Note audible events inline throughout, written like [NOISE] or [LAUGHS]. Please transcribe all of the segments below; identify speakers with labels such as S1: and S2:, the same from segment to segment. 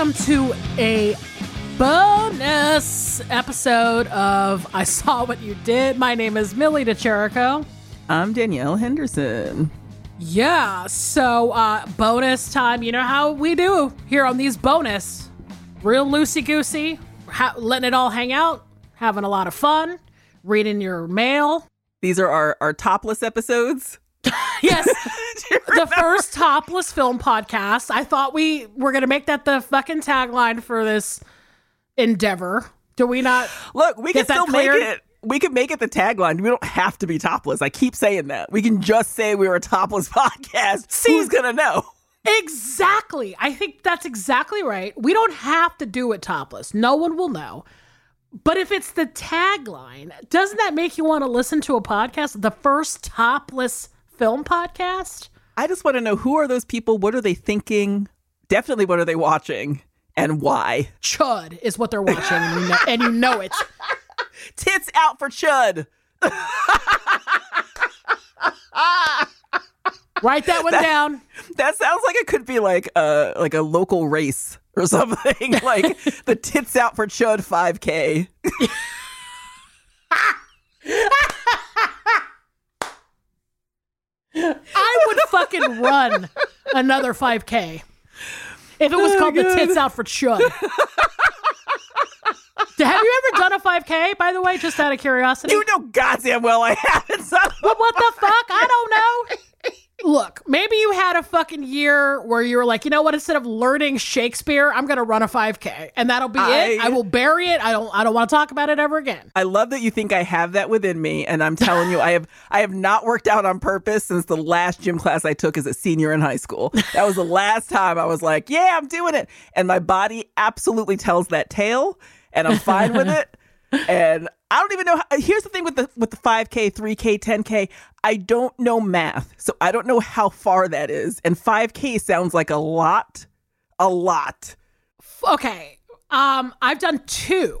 S1: Welcome to a bonus episode of I Saw What You Did. My name is Millie De Chirico.
S2: I'm Danielle Henderson.
S1: Yeah, so uh, bonus time. You know how we do here on these bonus. Real loosey goosey, ha- letting it all hang out, having a lot of fun, reading your mail.
S2: These are our, our topless episodes.
S1: Yes, [LAUGHS] the first topless film podcast. I thought we were going to make that the fucking tagline for this endeavor. Do we not?
S2: Look, we can still make it. We can make it the tagline. We don't have to be topless. I keep saying that. We can just say we were a topless [LAUGHS] podcast. Who's gonna know?
S1: Exactly. I think that's exactly right. We don't have to do it topless. No one will know. But if it's the tagline, doesn't that make you want to listen to a podcast? The first topless film podcast?
S2: I just want to know who are those people? What are they thinking? Definitely, what are they watching and why?
S1: Chud is what they're watching, and you know, and you know it. [LAUGHS]
S2: Tits out for Chud. [LAUGHS]
S1: Write that one down.
S2: That sounds like it could be like a like a local race or something. [LAUGHS] like the tits out for Chud 5K.
S1: I would fucking run another 5K if it was
S2: Oh,
S1: called the tits out for chud. Have you ever done a 5K, by the way, just out of curiosity?
S2: You know goddamn well I haven't.
S1: But what the fuck? I don't know. Look, maybe you had a fucking year where you were like, you know what? Instead of learning Shakespeare, I'm gonna run a 5K, and that'll be it.
S2: I-
S1: I will bury it. I don't. I don't want to talk about it ever again.
S2: I love that you think I have that within me, and I'm telling you, I have I have not worked out on purpose since the last gym class I took as a senior in high school. That was the last time I was like, "Yeah, I'm doing it," and my body absolutely tells that tale, and I'm fine with [LAUGHS] it. And I don't even know. How, here's the thing with the with the 5K, 3K, 10K. I don't know math, so I don't know how far that is. And 5K sounds like a lot, a lot.
S1: Okay. Um, I've done two.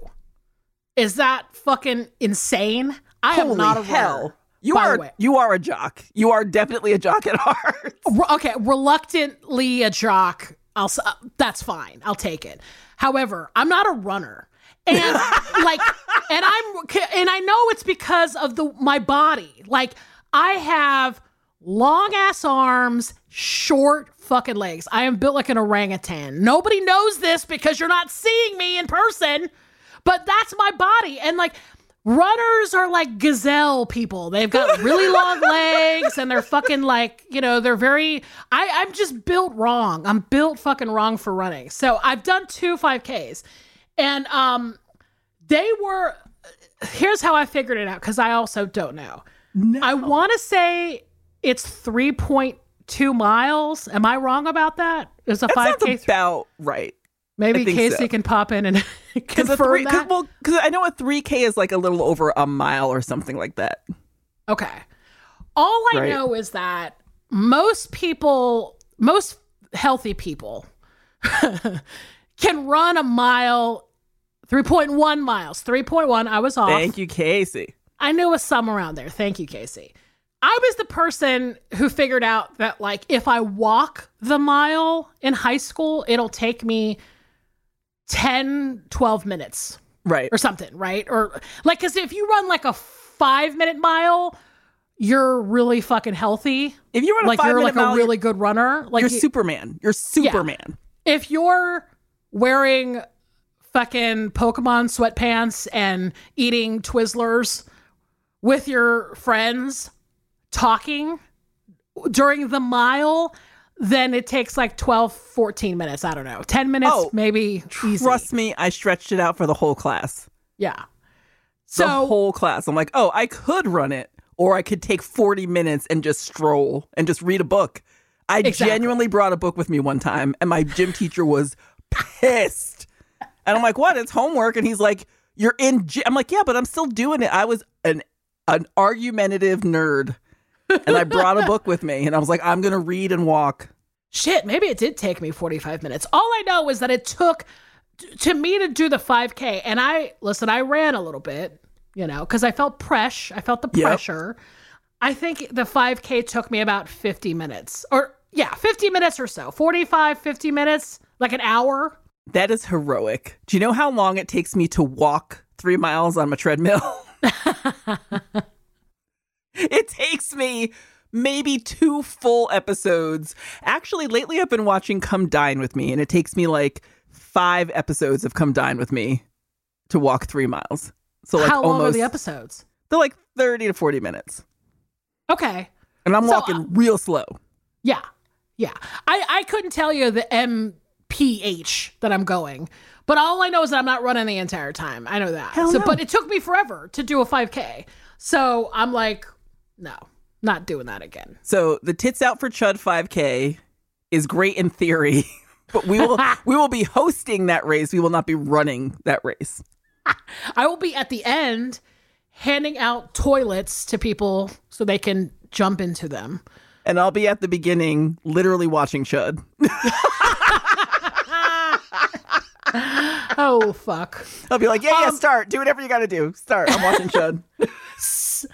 S1: Is that fucking insane? I am not a
S2: hell!
S1: runner,
S2: You are you are a jock. You are definitely a jock at [LAUGHS] heart.
S1: Okay, reluctantly a jock. I'll s- uh, that's fine. I'll take it. However, I'm not a runner. And like and I'm and I know it's because of the my body. Like I have long ass arms, short fucking legs. I am built like an orangutan. Nobody knows this because you're not seeing me in person, but that's my body. And like runners are like gazelle people. They've got really [LAUGHS] long legs and they're fucking like, you know, they're very I I'm just built wrong. I'm built fucking wrong for running. So I've done two 5Ks. And um they were here's how I figured it out cuz I also don't know. I want to say it's 3.2 miles. Am I wrong about that? Is a 5K
S2: sounds about right.
S1: Maybe Casey
S2: so.
S1: can pop in and [LAUGHS]
S2: Because
S1: confirm that.
S2: well, because I know a three K is like a little over a mile or something like that.
S1: Okay. All I
S2: Right.
S1: know is that most people, most healthy people, [LAUGHS] can run a mile, 3.1 miles. 3.1, I was off.
S2: Thank you, Casey.
S1: I knew it was some around there. Thank you, Casey. I was the person who figured out that, like, if I walk the mile in high school, it'll take me 10, 12 minutes
S2: Right.
S1: or something, right? Or like, because if you run like a five minute mile, you're really fucking healthy.
S2: If you run a
S1: Like you're like
S2: mile,
S1: a really good runner. Like
S2: you're Superman. You're Superman.
S1: if you're wearing fucking Pokemon sweatpants and eating Twizzlers with your friends, talking during the mile, then it takes like 12, 14 minutes. I don't know. 10 minutes,
S2: Oh,
S1: maybe easy.
S2: Trust me, I stretched it out for the whole class.
S1: Yeah.
S2: The
S1: So,
S2: whole class. I'm like, oh, I could run it, or I could take 40 minutes and just stroll and just read a book. I
S1: Exactly.
S2: genuinely brought a book with me one time, and my gym teacher was pissed. And I'm like, what? It's homework. And he's like, you're in. I'm like, yeah, but I'm still doing it. I was an an argumentative nerd. And I brought a book with me, and I was like, I'm gonna read and walk.
S1: shit, maybe it did take me 45 minutes. All I know is that it took t- to me to do the 5K. And I, listen, I ran a little bit, you know, because I felt press. I felt the
S2: Yep.
S1: pressure. I think the 5K took me about 50 minutes or, yeah, 50 minutes or so. 45, 50 minutes, like an hour.
S2: That is heroic. Do you know how long it takes me to walk three miles on a treadmill? [LAUGHS] it takes me maybe two full episodes. Actually, lately I've been watching Come Dine with Me, and it takes me like five episodes of Come Dine with Me to walk three miles. So like
S1: How long
S2: almost
S1: are the episodes?
S2: they're like 30 to 40 minutes.
S1: Okay.
S2: And I'm
S1: So,
S2: walking
S1: uh,
S2: real slow.
S1: Yeah. Yeah. I, I couldn't tell you the MPH that I'm going, but all I know is that I'm not running the entire time. I know that.
S2: Hell
S1: so,
S2: no.
S1: but it took me forever to do a 5K. So I'm like, no, not doing that again.
S2: So the tits out for Chud 5K is great in theory, [LAUGHS] but we will [LAUGHS] we will be hosting that race. We will not be running that race.
S1: I will be at the end handing out toilets to people so they can jump into them.
S2: And I'll be at the beginning literally watching Chud. [LAUGHS]
S1: Oh, fuck.
S2: I'll be like, yeah, yeah,
S1: Um,
S2: start. Do whatever you got to do. Start. I'm watching Chud. [LAUGHS]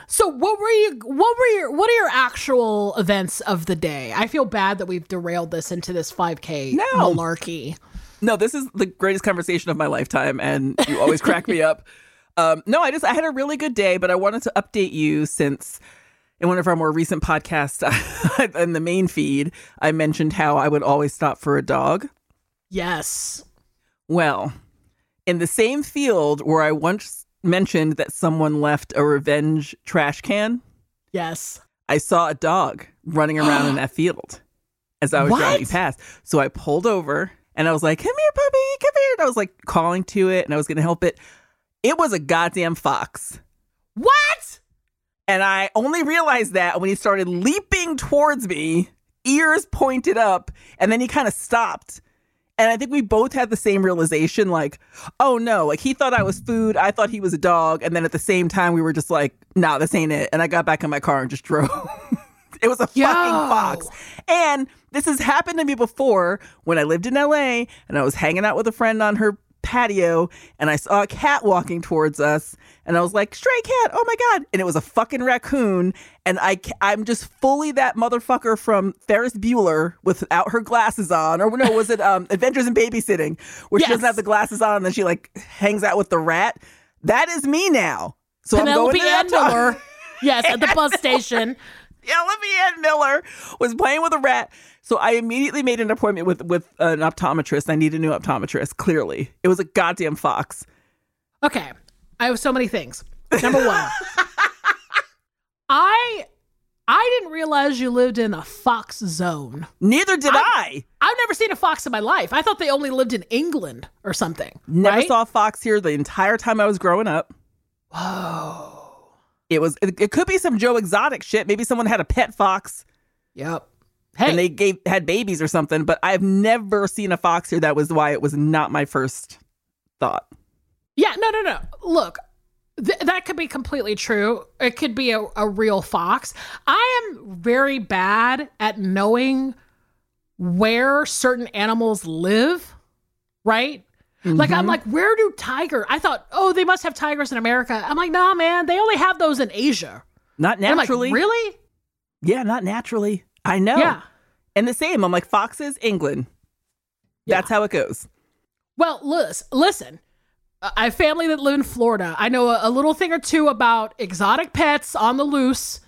S1: So what were you what were your what are your actual events of the day? I feel bad that we've derailed this into this 5k
S2: No.
S1: malarkey.
S2: No, this is the greatest conversation of my lifetime, and you always crack me up. [LAUGHS] Um, no, I just I had a really good day, but I wanted to update you since in one of our more recent podcasts [LAUGHS] in the main feed, I mentioned how I would always stop for a dog.
S1: Yes.
S2: Well, in the same field where I once mentioned that someone left a revenge trash can,
S1: Yes.
S2: I saw a dog running around in [GASPS] that field as I was
S1: What?
S2: driving past. So I pulled over and I was like, come here, puppy, come here. And I was like calling to it and I was going to help it. It was a goddamn fox.
S1: What?
S2: And I only realized that when he started leaping towards me, ears pointed up, and then he kind of stopped. And I think we both had the same realization like, oh no, like he thought I was food. I thought he was a dog. And then at the same time, we were just like, nah, this ain't it. And I got back in my car and just drove. [LAUGHS] it was a
S1: Yo.
S2: fucking fox. And this has happened to me before when I lived in LA and I was hanging out with a friend on her patio and I saw a cat walking towards us and I was like, stray cat, oh my God. And it was a fucking raccoon. And I, I'm just fully that motherfucker from Ferris Bueller without her glasses on. Or no, was it um, [LAUGHS] Adventures in Babysitting where she doesn't have the glasses on and then she like hangs out with the rat? That is me now. So I'm going to that
S1: Yes, at the bus [LAUGHS] station.
S2: Yeah, Olivia Ann Miller was playing with a rat. So I immediately made an appointment with with an optometrist. I need a new optometrist. Clearly, it was a goddamn fox.
S1: Okay. I have so many things. Number one. I I didn't realize you lived in a fox zone.
S2: Neither did I.
S1: I've never seen a fox in my life. I thought they only lived in England or something.
S2: Never
S1: right?
S2: saw a fox here the entire time I was growing up.
S1: Whoa.
S2: It was. It, it could be some Joe Exotic shit. Maybe someone had a pet fox
S1: Yep. Hey,
S2: and they gave had babies or something. But I've never seen a fox here. That was why it was not my first thought.
S1: Yeah, no, no, no. Look, th- that could be completely true. It could be a, a real fox. I am very bad at knowing where certain animals live, right? Like, I'm mm-hmm. like, where do tiger? I thought, oh, they must have tigers in America. I'm like, nah, man, they only have those in Asia.
S2: Not
S1: I'm like,
S2: naturally.
S1: really?
S2: Yeah, not naturally. I know.
S1: Yeah.
S2: And the same. I'm like foxes, England.
S1: Yeah.
S2: That's how it goes.
S1: Well, listen, listen. I have family that live in Florida. I know a, a little thing or two about exotic pets on the loose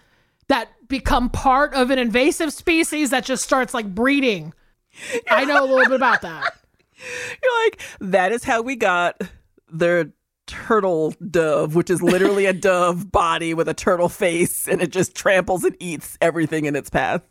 S1: that become part of an invasive species that just starts like breeding. I know a little bit about that. [LAUGHS]
S2: You're like, that is how we got the turtle dove, which is literally a [LAUGHS] dove body with a turtle face, and it just tramples and eats everything in its path.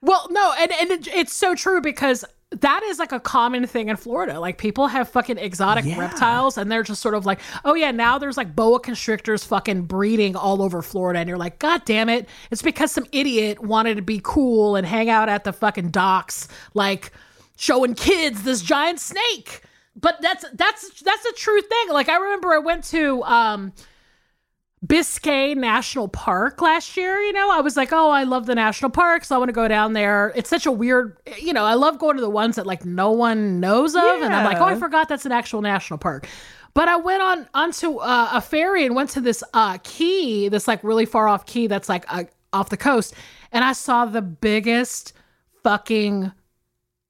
S1: Well, no, and, and it, it's so true because that is like a common thing in Florida. Like people have fucking exotic
S2: Yeah.
S1: reptiles and they're just sort of like, oh yeah, now there's like boa constrictors fucking breeding all over Florida. And you're like, God damn it. It's because some idiot wanted to be cool and hang out at the fucking docks, like showing kids this giant snake. But that's that's that's a true thing. Like I remember I went to um Biscayne National Park last year. You know, I was like, oh, I love the national parks. I want to go down there. It's such a weird, you know, I love going to the ones that like no one knows of. And I'm like, oh, I forgot that's an actual national park. But I went on onto uh, a ferry and went to this uh, key, this like really far off key that's like uh, off the coast. And I saw the biggest fucking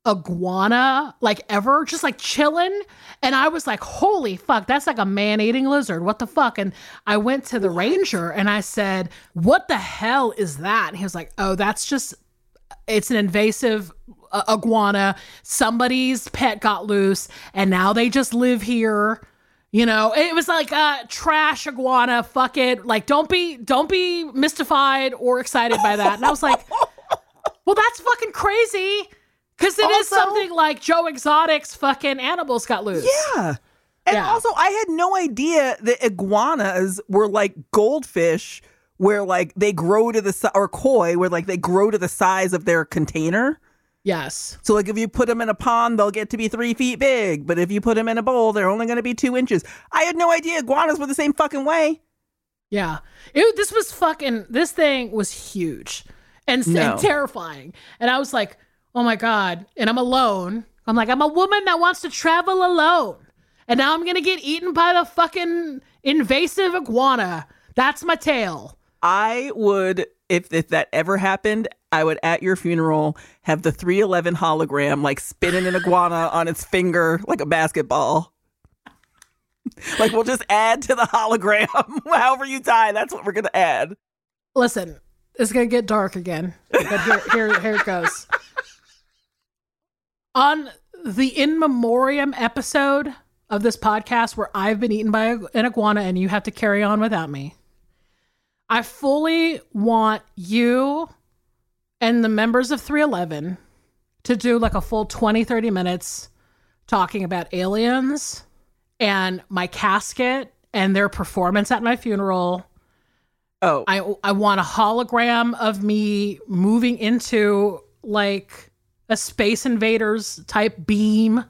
S1: iguana like ever just like chilling. And i was like holy fuck that's like a man-eating lizard. What the fuck? And i went to the ranger and i said what the hell is that? And he was like oh that's just it's an invasive uh, iguana. Somebody's pet got loose and now they just live here. You know it was like uh trash iguana fuck it. Like don't be don't be mystified or excited by that. And i was like [LAUGHS] well that's fucking crazy because it is
S2: Also-
S1: something like joe exotic's fucking animals got loose
S2: Yeah. And
S1: Yeah.
S2: also, I had no idea that iguanas were like goldfish, where like they grow to the si- or koi, where like they grow to the size of their container.
S1: yes
S2: So like if you put them in a pond, they'll get to be three feet big. But if you put them in a bowl, they're only going to be two inches. I had no idea iguanas were the same fucking way.
S1: Yeah. It, this was fucking, this thing was huge and, and terrifying. And I was like, oh my God. And I'm alone. I'm like, I'm a woman that wants to travel alone. And now I'm going to get eaten by the fucking invasive iguana. That's my tale.
S2: I would, if if that ever happened, I would at your funeral have the 311 hologram like spinning an iguana on its finger like a basketball. like we'll just add to the hologram. [LAUGHS] However you die, that's what we're gonna add.
S1: Listen, it's going to get dark again. But here, here, here it goes. On the in memoriam episode of this podcast where I've been eaten by an iguana and you have to carry on without me, I fully want you and the members of 311 to do like a full 20, 30 minutes talking about aliens and my casket and their performance at my funeral.
S2: Oh,
S1: I I want a hologram of me moving into like a space invaders type beam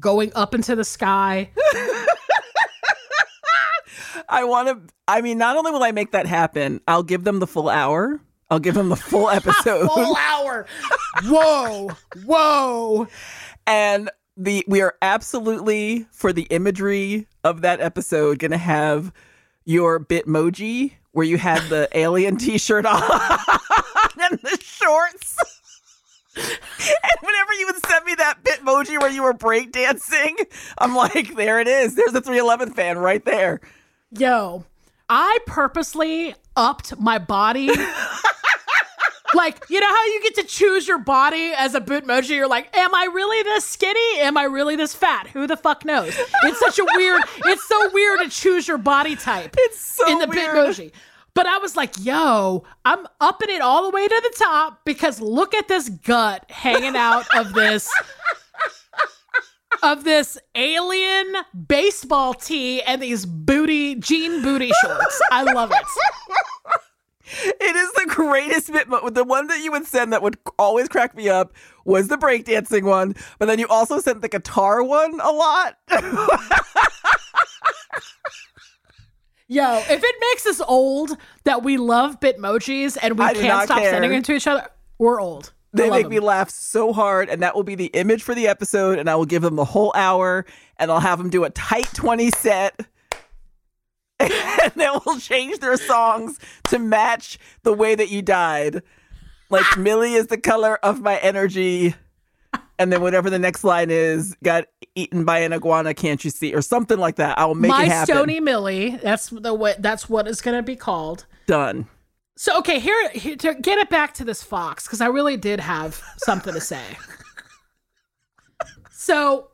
S1: going up into the sky. [LAUGHS]
S2: I want to. I mean, not only will I make that happen, I'll give them the full hour. I'll give them the full [LAUGHS] episode.
S1: Full hour. Whoa. Whoa.
S2: and the we are absolutely for the imagery of that episode going to have your bitmoji where you had the alien [LAUGHS] t-shirt on and the shorts and whenever you would send me that bitmoji where you were breakdancing i'm like there it is there's a 311 fan right there
S1: Yo, I purposely upped my body. like, you know how you get to choose your body as a Bitmoji? You're like, am I really this skinny? Am I really this fat? Who the fuck knows? It's such a weird, it's so weird to choose your body type
S2: it's so
S1: in the
S2: weird.
S1: Bitmoji. But I was like, yo, I'm upping it all the way to the top because look at this gut hanging out of this of this alien baseball tee and these booty jean booty shorts. I love it.
S2: It is the greatest bit. The one that you would send that would always crack me up was the breakdancing one. But then you also sent the guitar one a lot. [LAUGHS]
S1: Yo, if it makes us old that we love Bitmojis and we
S2: I
S1: can't stop
S2: care.
S1: sending them to each other, we're old.
S2: They make me laugh so hard, and that will be the image for the episode. And I will give them the whole hour, and I'll have them do a tight twenty set, [LAUGHS] and then we'll change their songs to match the way that you died. Like [LAUGHS] Millie is the color of my energy, and then whatever the next line is, got eaten by an iguana. Can't you see, or something like that? I will make
S1: My
S2: it happen.
S1: My Stony Millie. That's the way. That's what it's going to be called.
S2: Done.
S1: So okay, here, here to get it back to this fox because I really did have something to say. So,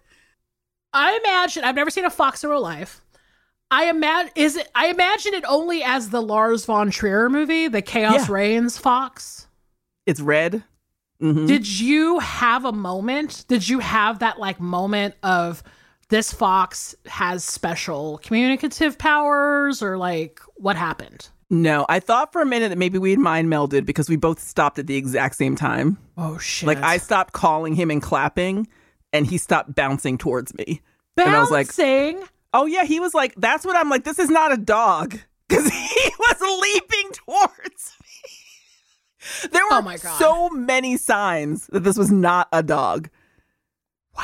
S1: I imagine I've never seen a fox in real life. I imagine is it? I imagine it only as the Lars von Trier movie, the Chaos
S2: Yeah.
S1: Reigns fox.
S2: It's red. Mhm.
S1: Did you have a moment? Did you have that like moment of this fox has special communicative powers or like what happened?
S2: No, I thought for a minute that maybe we'd mind melded because we both stopped at the exact same time.
S1: Oh shit.
S2: Like I stopped calling him and clapping, and he stopped bouncing towards me.
S1: bouncing.
S2: and I was like- Oh yeah, he was like, "That's what I'm like. This is not a dog," [LAUGHS] because he was leaping towards me. There oh were
S1: Oh my God.
S2: so many signs that this was not a dog,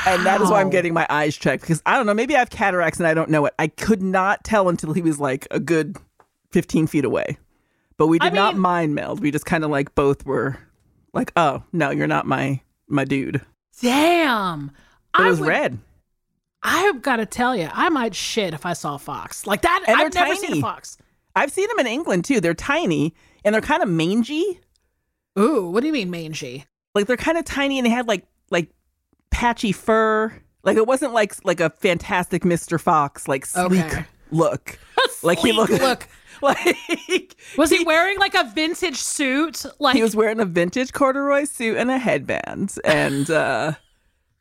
S2: and that is why I'm getting my eyes checked. Because I don't know, maybe I have cataracts and I don't know it. I could not tell until he was like a good 15 feet away. But we
S1: I
S2: did not
S1: mean-
S2: mind meld. We just kind of like both were like, "Oh no, you're not my my dude."
S1: Damn.
S2: But
S1: I
S2: it was
S1: would-
S2: red.
S1: I've got to tell you, I might shit if I saw a fox like that.
S2: And
S1: I've never seen a fox.
S2: I've seen them in England too. They're tiny and they're kind of mangy.
S1: Ooh, what do you mean mangy?
S2: like they're kind of tiny and they had like like patchy fur. Like it wasn't like like a fantastic Mr. Fox like sleek
S1: Okay.
S2: look. [LAUGHS] Like he looked-
S1: look. [LAUGHS]
S2: Like
S1: Was he wearing like a vintage suit? Like
S2: he was wearing a vintage corduroy suit and a headband and uh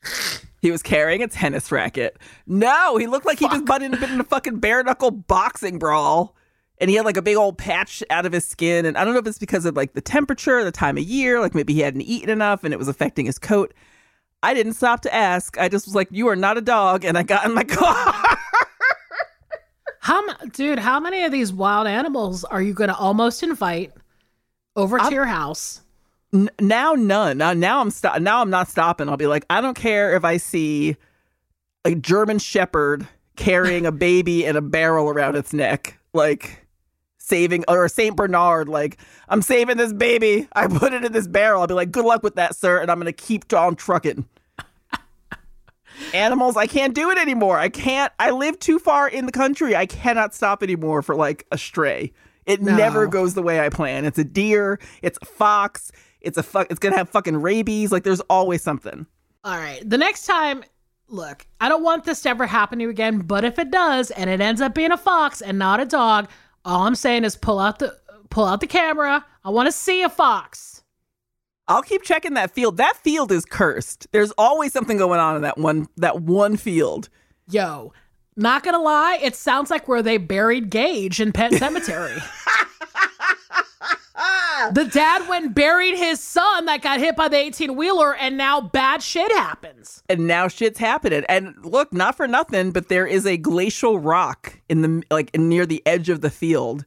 S2: [LAUGHS] he was carrying a tennis racket. No, he looked like he just been in a fucking bare knuckle boxing brawl. And he had like a big old patch out of his skin. And I don't know if it's because of like the temperature, the time of year, like maybe he hadn't eaten enough and it was affecting his coat. I didn't stop to ask. I just was like, You are not a dog. And I got in my [LAUGHS] car.
S1: How, dude? How many of these wild animals are you going to almost invite over to
S2: I'm-
S1: your house?
S2: N- now none. Now now I'm stop. Now I'm not stopping. I'll be like, I don't care if I see a German Shepherd carrying a baby in a barrel around its neck, like saving or Saint Bernard. Like I'm saving this baby. I put it in this barrel. I'll be like, good luck with that, sir, and I'm gonna keep on trucking. Animals, I can't do it anymore. I can't. I live too far in the country. I cannot stop anymore for like a stray. It
S1: No.
S2: never goes the way I plan. It's a deer. It's a fox. It's a fuck. It's gonna have fucking rabies. Like there's always something.
S1: All right. The next time, look, I don't want this to ever happen to you again, but if it does and it ends up being a fox and not a dog, all I'm saying is pull out the pull out the camera. I want to see a fox.
S2: I'll keep checking that field. That field is cursed. There's always something going on in that one that one field.
S1: Yo, not gonna lie, it sounds like where they buried Gage in Pet Sematary. [LAUGHS] the dad went and buried his son that got hit by the 18 wheeler, and now bad shit happens.
S2: And now shit's happening. And look, not for nothing, but there is a glacial rock in the like near the edge of the field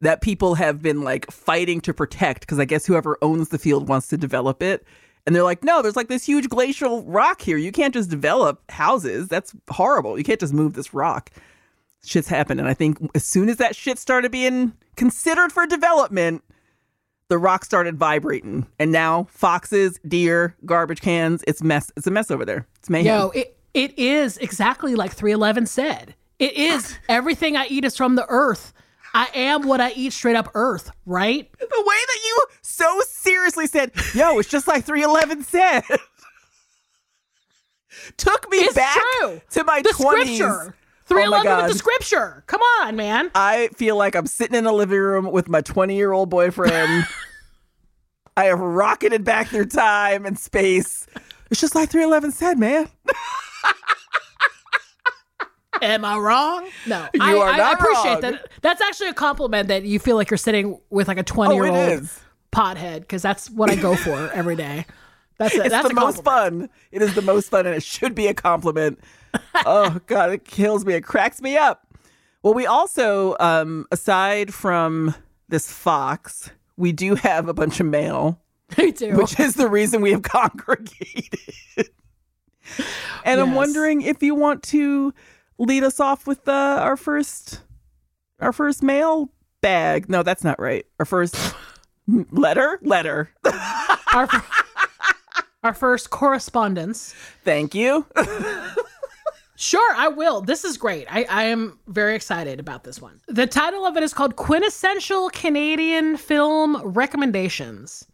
S2: that people have been like fighting to protect because I guess whoever owns the field wants to develop it. And they're like, no, there's like this huge glacial rock here. You can't just develop houses. That's horrible. You can't just move this rock. Shit's happened. And I think as soon as that shit started being considered for development, the rock started vibrating. And now foxes, deer, garbage cans, it's mess. It's a mess over there. It's mayhem.
S1: Yo, it, it is exactly like 311 said. It is [LAUGHS] everything I eat is from the earth. I am what I eat straight up earth, right?
S2: the way that you so seriously said, yo, it's just like 311 said. [LAUGHS] Took me
S1: It's
S2: back
S1: true.
S2: to my
S1: The
S2: 20s.
S1: scripture.
S2: Oh
S1: 311 with the scripture. Come on, man.
S2: I feel like I'm sitting in a living room with my 20 year old boyfriend. [LAUGHS] I have rocketed back through time and space. It's just like 311 said, man. [LAUGHS]
S1: Am I wrong? No.
S2: You
S1: I,
S2: are
S1: I
S2: not
S1: appreciate
S2: wrong.
S1: that. That's actually a compliment that you feel like you're sitting with like a 20 year old pothead because that's what I go for every day. That's it.
S2: It's
S1: That's
S2: the
S1: a
S2: most fun. It is the most fun, and it should be a compliment. [LAUGHS] oh God, it kills me. It cracks me up. Well, we also, um, aside from this fox, we do have a bunch of mail, [LAUGHS]
S1: Me too.
S2: which is the reason we have [LAUGHS] congregated. and I'm wondering if you want to lead us off with uh, our first, our first mail bag. No, that's not right. Our first letter, letter.
S1: our, our first correspondence.
S2: Thank you.
S1: Sure, I will. This is great. I, I am very excited about this one. The title of it is called Quintessential Canadian Film Recommendations.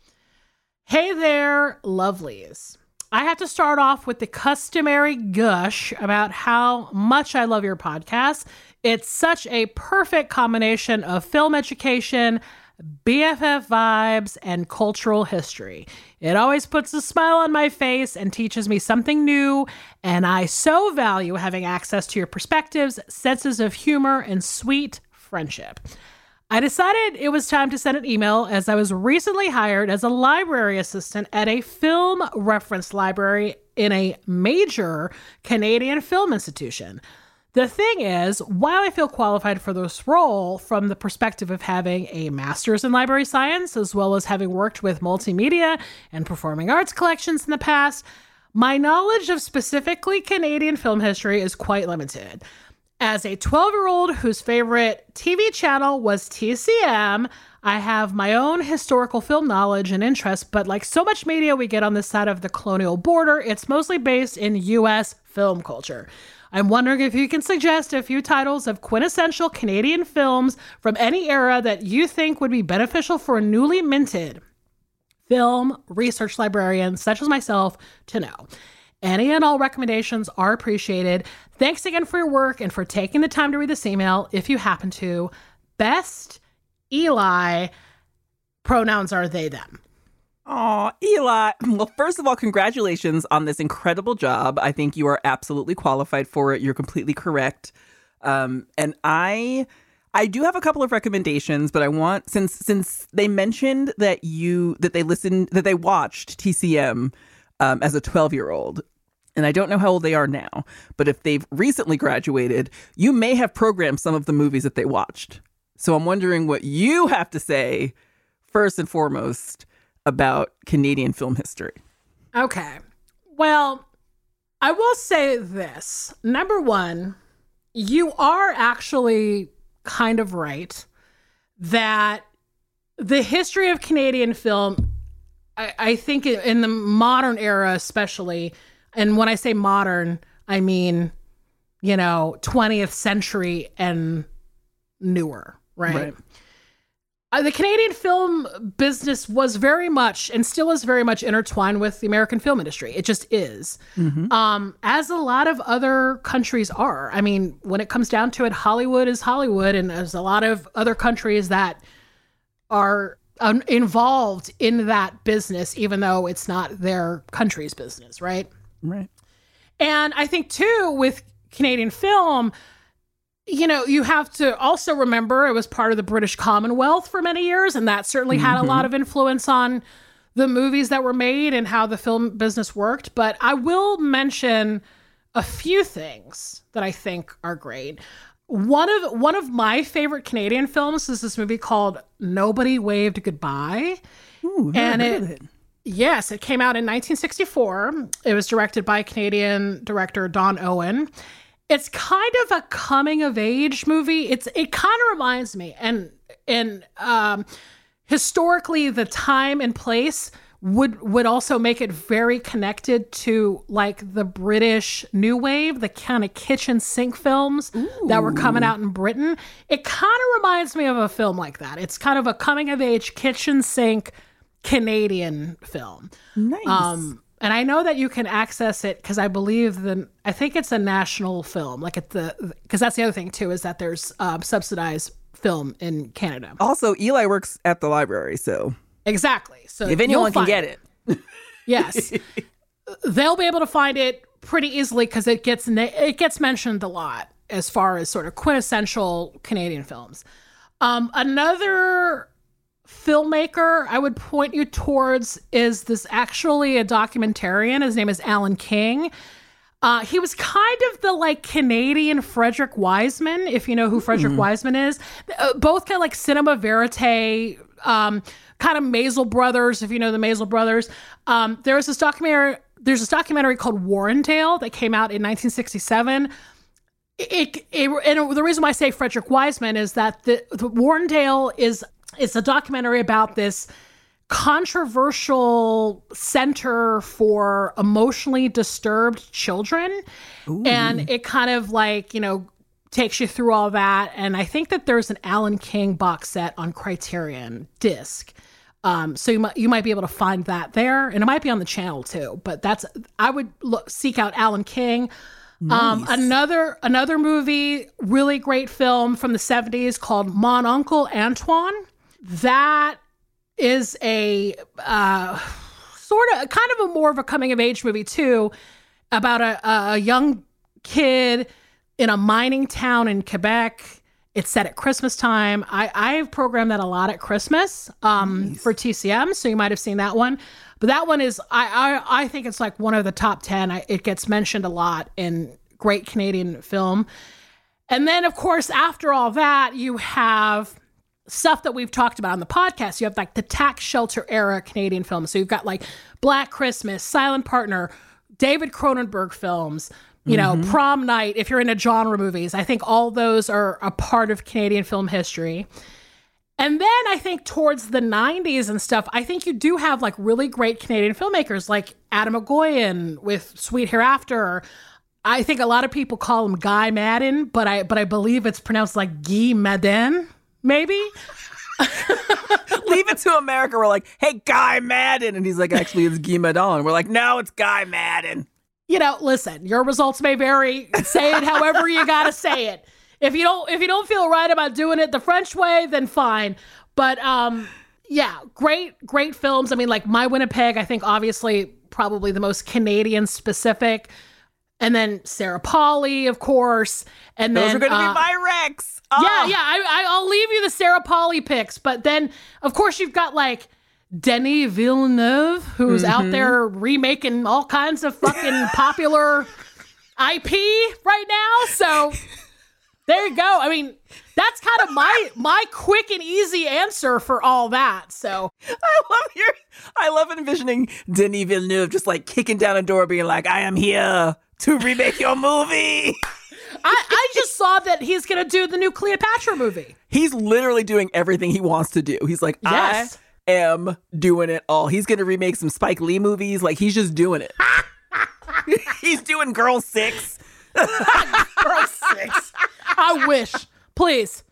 S1: Hey there, lovelies. I have to start off with the customary gush about how much I love your podcast. It's such a perfect combination of film education, BFF vibes, and cultural history. It always puts a smile on my face and teaches me something new, and I so value having access to your perspectives, senses of humor, and sweet friendship. I decided it was time to send an email as I was recently hired as a library assistant at a film reference library in a major Canadian film institution. The thing is, while I feel qualified for this role from the perspective of having a master's in library science, as well as having worked with multimedia and performing arts collections in the past, my knowledge of specifically Canadian film history is quite limited. As a 12 year old whose favorite TV channel was TCM, I have my own historical film knowledge and interest, but like so much media we get on this side of the colonial border, it's mostly based in US film culture. I'm wondering if you can suggest a few titles of quintessential Canadian films from any era that you think would be beneficial for a newly minted film research librarian such as myself to know. Any and all recommendations are appreciated. Thanks again for your work and for taking the time to read this email if you happen to. Best Eli. Pronouns are they, them.
S2: Oh, Eli. Well, first of all, congratulations on this incredible job. I think you are absolutely qualified for it. You're completely correct. Um, and I I do have a couple of recommendations, but I want since since they mentioned that you that they listened that they watched TCM um, as a 12 year old. And I don't know how old they are now, but if they've recently graduated, you may have programmed some of the movies that they watched. So I'm wondering what you have to say first and foremost about Canadian film history.
S1: Okay. Well, I will say this. Number one, you are actually kind of right that the history of Canadian film I, I think in the modern era, especially, and when I say modern, I mean, you know, 20th century and newer, right? right. Uh, the Canadian film business was very much and still is very much intertwined with the American film industry. It just is, mm-hmm. um, as a lot of other countries are. I mean, when it comes down to it, Hollywood is Hollywood, and there's a lot of other countries that are um, involved in that business, even though it's not their country's business, right?
S2: Right.
S1: And I think too with Canadian film, you know, you have to also remember it was part of the British Commonwealth for many years, and that certainly had mm-hmm. a lot of influence on the movies that were made and how the film business worked. But I will mention a few things that I think are great. One of one of my favorite Canadian films is this movie called Nobody Waved Goodbye.
S2: Ooh, and it, it,
S1: yes, it came out in 1964. It was directed by Canadian director Don Owen. It's kind of a coming of age movie. It's it kind of reminds me and and um historically the time and place would would also make it very connected to like the British new wave, the kind of kitchen sink films Ooh. that were coming out in Britain. It kind of reminds me of a film like that. It's kind of a coming of age kitchen sink Canadian film.
S2: Nice. Um,
S1: and I know that you can access it because I believe the I think it's a national film. Like at the because that's the other thing too is that there's um, subsidized film in Canada.
S2: Also, Eli works at the library, so
S1: Exactly. So
S2: if anyone can get it,
S1: it. [LAUGHS] yes, they'll be able to find it pretty easily because it gets it gets mentioned a lot as far as sort of quintessential Canadian films. Um, another filmmaker I would point you towards is this actually a documentarian. His name is Allan King. Uh, he was kind of the like Canadian Frederick Wiseman, if you know who Frederick mm. Wiseman is. Uh, both kind of like cinema verite, um, kind of Maysles Brothers, if you know the Maysles Brothers. Um, there was this documentary. There's this documentary called Warrendale that came out in 1967. It, it, and the reason why I say Frederick Wiseman is that the, the Warrendale is it's a documentary about this controversial center for emotionally disturbed children. Ooh. And it kind of like, you know, takes you through all that. And I think that there's an Allan King box set on Criterion disc. Um, so you might you might be able to find that there, and it might be on the channel too. But that's I would look, seek out Allan King. Um, nice. Um, another another movie, really great film from the '70s called Mon Oncle Antoine. That is a uh, sort of kind of a more of a coming of age movie too about a, a young kid in a mining town in Quebec. It's set at Christmas time. I, I've programmed that a lot at Christmas um, nice. for TCM, so you might have seen that one. But that one is, I, I, I think it's like one of the top 10. I, it gets mentioned a lot in great Canadian film. And then, of course, after all that, you have stuff that we've talked about on the podcast. You have like the tax shelter era Canadian films. So you've got like Black Christmas, Silent Partner, David Cronenberg films, you know, mm-hmm. Prom Night, if you're into genre movies. I think all those are a part of Canadian film history. And then I think towards the 90s and stuff, I think you do have like really great Canadian filmmakers like Atom Egoyan with Sweet Hereafter. I think a lot of people call him Guy Madden, but I but I believe it's pronounced like Guy Maddin, maybe. [LAUGHS]
S2: Leave it to America. We're like, hey, Guy Madden. And he's like, actually, it's Guy Maddin. We're like, no, it's Guy Madden.
S1: you know, listen, your results may vary. Say it however you got to say it. If you don't if you don't feel right about doing it the French way, then fine. But um yeah, great great films. I mean like My Winnipeg, I think obviously probably the most Canadian specific. And then Sarah Polley, of course. And then
S2: Those
S1: then
S2: are going to uh, be my Rex.
S1: Oh. Yeah, yeah. I, I, will leave you the Sarah Polley picks, but then of course you've got like Denis Villeneuve, who's mm-hmm. out there remaking all kinds of fucking [LAUGHS] popular IP right now. So there you go. I mean, that's kind of my my quick and easy answer for all that. So
S2: I love your I love envisioning Denis Villeneuve just like kicking down a door, being like, "I am here to remake your movie."
S1: I, I just saw that he's gonna do the new Cleopatra movie.
S2: He's literally doing everything he wants to do. He's like, yes. I am doing it all. He's going to remake some Spike Lee movies. Like, he's just doing it. [LAUGHS] he's doing Girl Six. [LAUGHS]
S1: Girl Six. I wish. Please.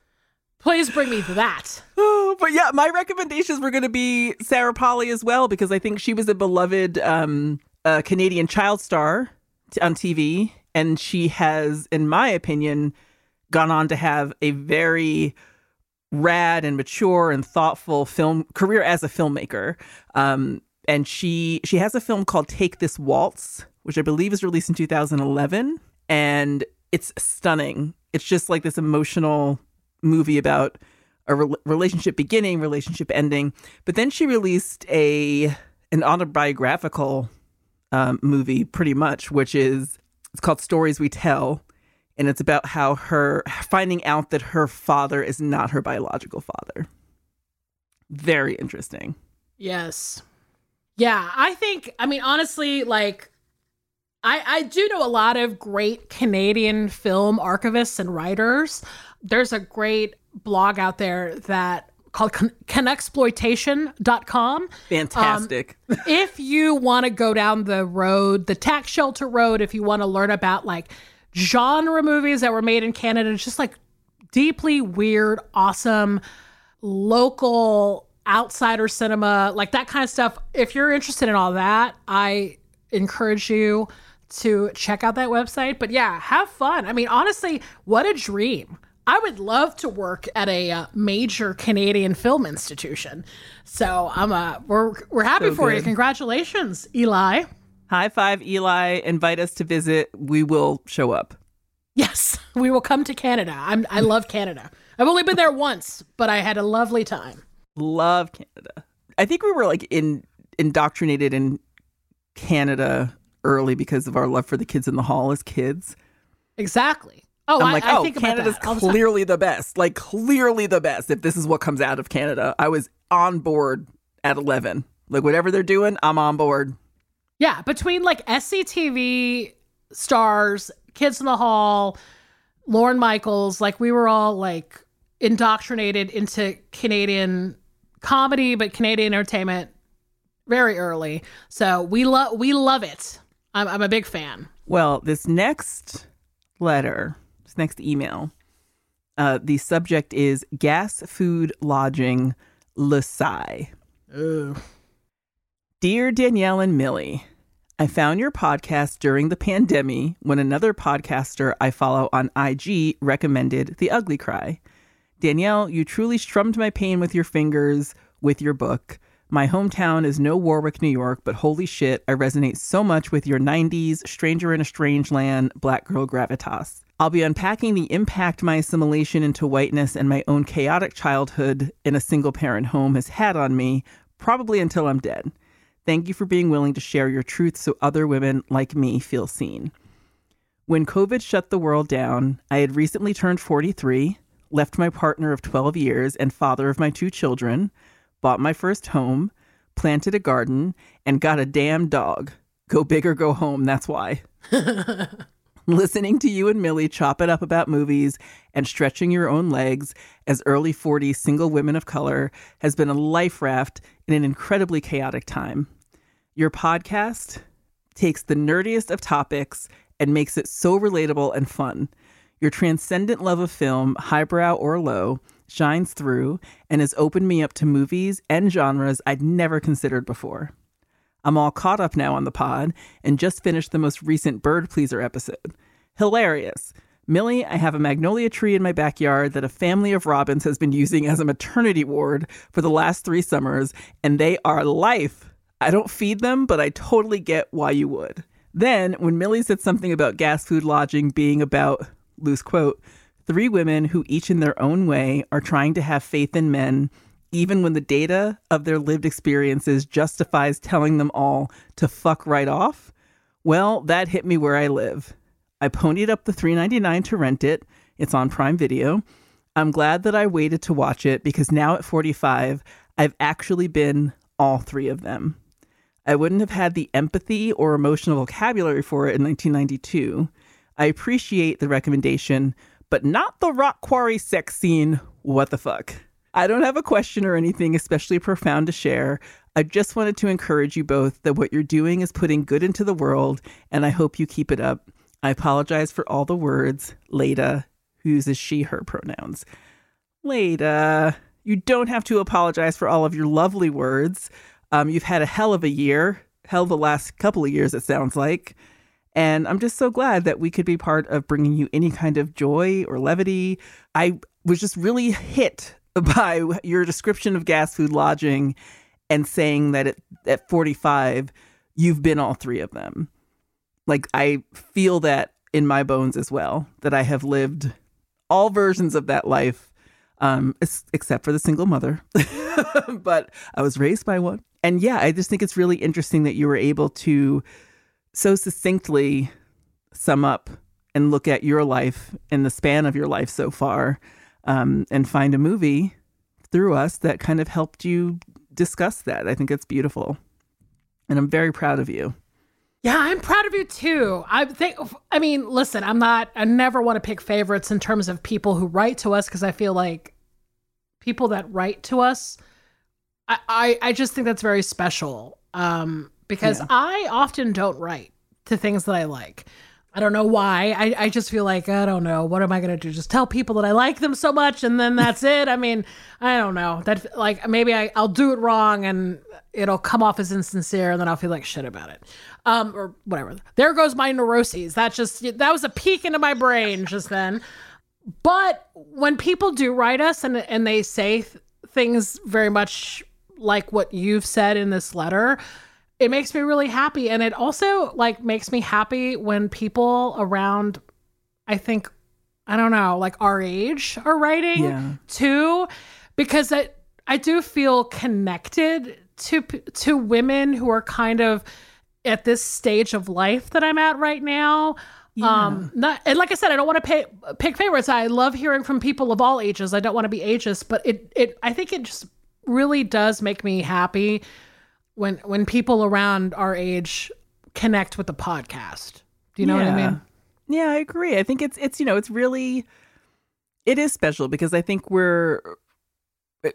S1: Please bring me that. [SIGHS]
S2: But yeah, my recommendations were going to be Sarah Polley as well because I think she was a beloved um, uh, Canadian child star on TV, and she has, in my opinion, gone on to have a very rad and mature and thoughtful film career as a filmmaker. Um, and she she has a film called Take This Waltz, which I believe is released in 2011, and it's stunning. It's just like this emotional movie about a re- relationship beginning, relationship ending. But then she released a an autobiographical um, movie, pretty much, which is it's called Stories We Tell, and it's about how her finding out that her father is not her biological father. Very interesting.
S1: Yes. Yeah, I think I mean honestly like I I do know a lot of great Canadian film archivists and writers. There's a great blog out there that called canuxploitation.com.
S2: Fantastic.
S1: Um, if you want to go down the road, the tax shelter road, if you want to learn about like genre movies that were made in Canada, just like deeply weird, awesome, local outsider cinema, like that kind of stuff. If you're interested in all that, I encourage you to check out that website. But yeah, have fun. I mean, honestly, what a dream. I would love to work at a uh, major Canadian film institution. So I'm uh, we're we're happy so for good. you. Congratulations, Eli.
S2: High five, Eli. Invite us to visit. We will show up.
S1: Yes, [LAUGHS] we will come to Canada. I'm, I love Canada. I've only been there once, but I had a lovely time.
S2: Love Canada. I think we were like in indoctrinated in Canada early because of our love for the kids in the hall as kids.
S1: Exactly. Oh,
S2: I'm
S1: I,
S2: like,
S1: I
S2: oh, Canada's clearly the best. Like, clearly the best. If this is what comes out of Canada, I was on board at 11. Like, whatever they're doing, I'm on board.
S1: Yeah, between like SCTV stars, Kids in the Hall, Lorne Michaels, like we were all like indoctrinated into Canadian comedy, but Canadian entertainment very early. So we love we love it. I'm, I'm a big fan.
S2: Well, this next letter, this next email, uh, the subject is gas, food, lodging, Lasai. Dear Danielle and Millie, I found your podcast during the pandemic when another podcaster I follow on IG recommended The Ugly Cry. Danielle, you truly strummed my pain with your fingers with your book. My hometown is no Warwick, New York, but holy shit, I resonate so much with your 90s Stranger in a Strange Land Black Girl gravitas. I'll be unpacking the impact my assimilation into whiteness and my own chaotic childhood in a single parent home has had on me, probably until I'm dead. Thank you for being willing to share your truth so other women like me feel seen. When COVID shut the world down, I had recently turned 43, left my partner of 12 years and father of my two children, bought my first home, planted a garden, and got a damn dog. Go big or go home, that's why. [LAUGHS] [LAUGHS] Listening to you and Millie chop it up about movies and stretching your own legs as early 40 single women of color has been a life raft in an incredibly chaotic time. Your podcast takes the nerdiest of topics and makes it so relatable and fun. Your transcendent love of film, highbrow or low, shines through and has opened me up to movies and genres I'd never considered before. I'm all caught up now on the pod and just finished the most recent Bird Pleaser episode. Hilarious. Millie, I have a magnolia tree in my backyard that a family of robins has been using as a maternity ward for the last three summers, and they are life. I don't feed them, but I totally get why you would. Then, when Millie said something about gas food lodging being about loose quote, three women who each in their own way are trying to have faith in men, even when the data of their lived experiences justifies telling them all to fuck right off. Well, that hit me where I live. I ponied up the $3.99 to rent it. It's on Prime Video. I'm glad that I waited to watch it because now at 45, I've actually been all three of them. I wouldn't have had the empathy or emotional vocabulary for it in 1992. I appreciate the recommendation, but not the rock quarry sex scene. What the fuck? I don't have a question or anything especially profound to share. I just wanted to encourage you both that what you're doing is putting good into the world, and I hope you keep it up. I apologize for all the words. Leda, who uses she, her pronouns. Leda, you don't have to apologize for all of your lovely words. Um, you've had a hell of a year, hell the last couple of years, it sounds like. And I'm just so glad that we could be part of bringing you any kind of joy or levity. I was just really hit [LAUGHS] by your description of gas food lodging and saying that at, at 45, you've been all three of them. Like, I feel that in my bones as well, that I have lived all versions of that life, um, except for the single mother. [LAUGHS] but I was raised by one. And yeah, I just think it's really interesting that you were able to so succinctly sum up and look at your life and the span of your life so far um, and find a movie through us that kind of helped you discuss that. I think it's beautiful. And I'm very proud of you.
S1: Yeah, I'm proud of you too. I think I mean, listen, I'm not I never want to pick favorites in terms of people who write to us because I feel like people that write to us I, I, I just think that's very special. Um because yeah. I often don't write to things that I like. I don't know why. I, I just feel like, I don't know. What am I going to do? Just tell people that I like them so much and then that's [LAUGHS] it? I mean, I don't know. That like maybe I, I'll do it wrong and it'll come off as insincere and then I'll feel like shit about it. Um, or whatever. There goes my neuroses. That just, that was a peek into my brain just then. But when people do write us and, and they say th- things very much like what you've said in this letter, it makes me really happy and it also like makes me happy when people around i think i don't know like our age are writing yeah. too because I, I do feel connected to to women who are kind of at this stage of life that i'm at right now yeah. Um, not and like I said, I don't want to pay, pick favorites. I love hearing from people of all ages. I don't want to be ageist, but it it I think it just really does make me happy when when people around our age connect with the podcast. Do you know yeah. what I mean?
S2: Yeah, I agree. I think it's it's you know, it's really it is special because I think we're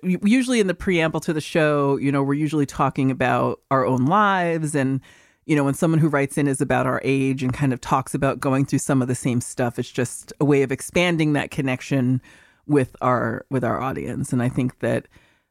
S2: usually in the preamble to the show, you know, we're usually talking about our own lives and you know, when someone who writes in is about our age and kind of talks about going through some of the same stuff, it's just a way of expanding that connection with our with our audience. And I think that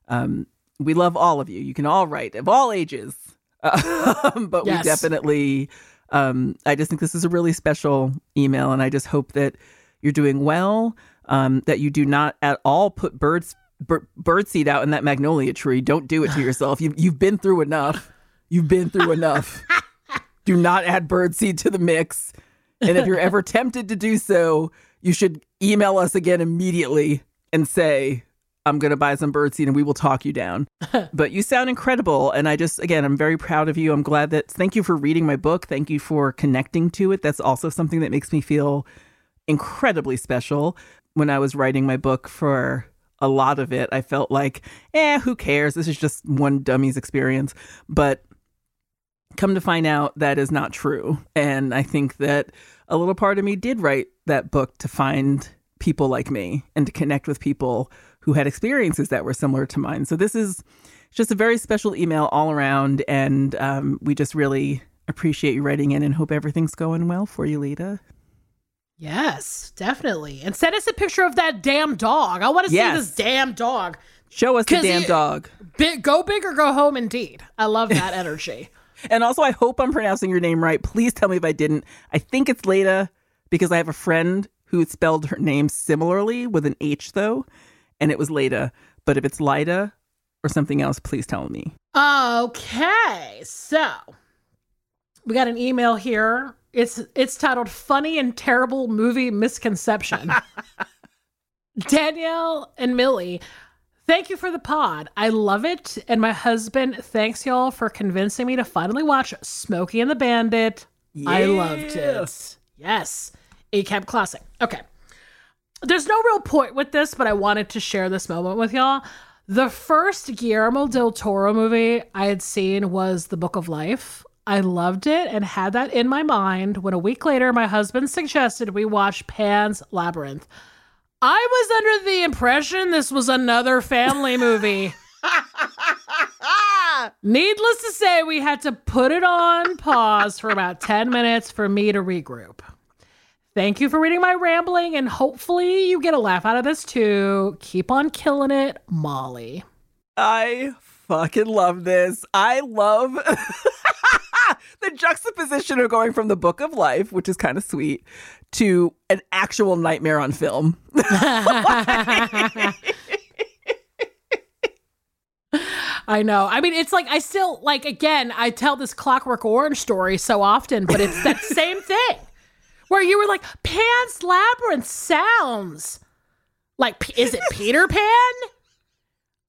S2: um, we love all of you. You can all write of all ages, [LAUGHS] um, but yes. we definitely. Um, I just think this is a really special email, and I just hope that you're doing well. um, that you do not at all put birds bir- bird seed out in that magnolia tree. Don't do it to yourself. You've you've been through enough. You've been through enough. [LAUGHS] do not add bird seed to the mix. And if you're ever tempted to do so, you should email us again immediately and say, I'm going to buy some birdseed and we will talk you down. [LAUGHS] but you sound incredible. And I just, again, I'm very proud of you. I'm glad that, thank you for reading my book. Thank you for connecting to it. That's also something that makes me feel incredibly special. When I was writing my book for a lot of it, I felt like, eh, who cares? This is just one dummy's experience. But come to find out that is not true. And I think that a little part of me did write that book to find people like me and to connect with people who had experiences that were similar to mine. So this is just a very special email all around. And um, we just really appreciate you writing in and hope everything's going well for you, Lita.
S1: Yes, definitely. And send us a picture of that damn dog. I want to
S2: Yes.
S1: see this damn dog.
S2: Show us the damn
S1: you-
S2: dog.
S1: Big, go big or go home, indeed. I love that [LAUGHS] energy.
S2: And also, I hope I'm pronouncing your name right. Please tell me if I didn't. I think it's Leda because I have a friend who spelled her name similarly with an H, though, and it was Leda. But if it's Lida or something else, please tell me.
S1: Okay, so we got an email here. It's it's titled "Funny and Terrible Movie Misconception." [LAUGHS] Danielle and Millie, thank you for the pod. I love it, and my husband thanks y'all for convincing me to finally watch Smokey and the Bandit. I loved it. Yes, a cab classic. Okay, there's no real point with this, but I wanted to share this moment with y'all. The first Guillermo del Toro movie I had seen was The Book of Life. I loved it and had that in my mind when a week later my husband suggested we watch Pan's Labyrinth. I was under the impression this was another family movie. [LAUGHS] Needless to say, we had to put it on pause for about 10 minutes for me to regroup. Thank you for reading my rambling, and hopefully, you get a laugh out of this too. Keep on killing it, Molly.
S2: I fucking love this. I love [LAUGHS] the juxtaposition of going from the book of life, which is kind of sweet, to an actual nightmare on film. [LAUGHS]
S1: I know. I mean, it's like I still like again. I tell this Clockwork Orange story so often, but it's that [LAUGHS] same thing where you were like, Pan's Labyrinth sounds like, is it Peter Pan?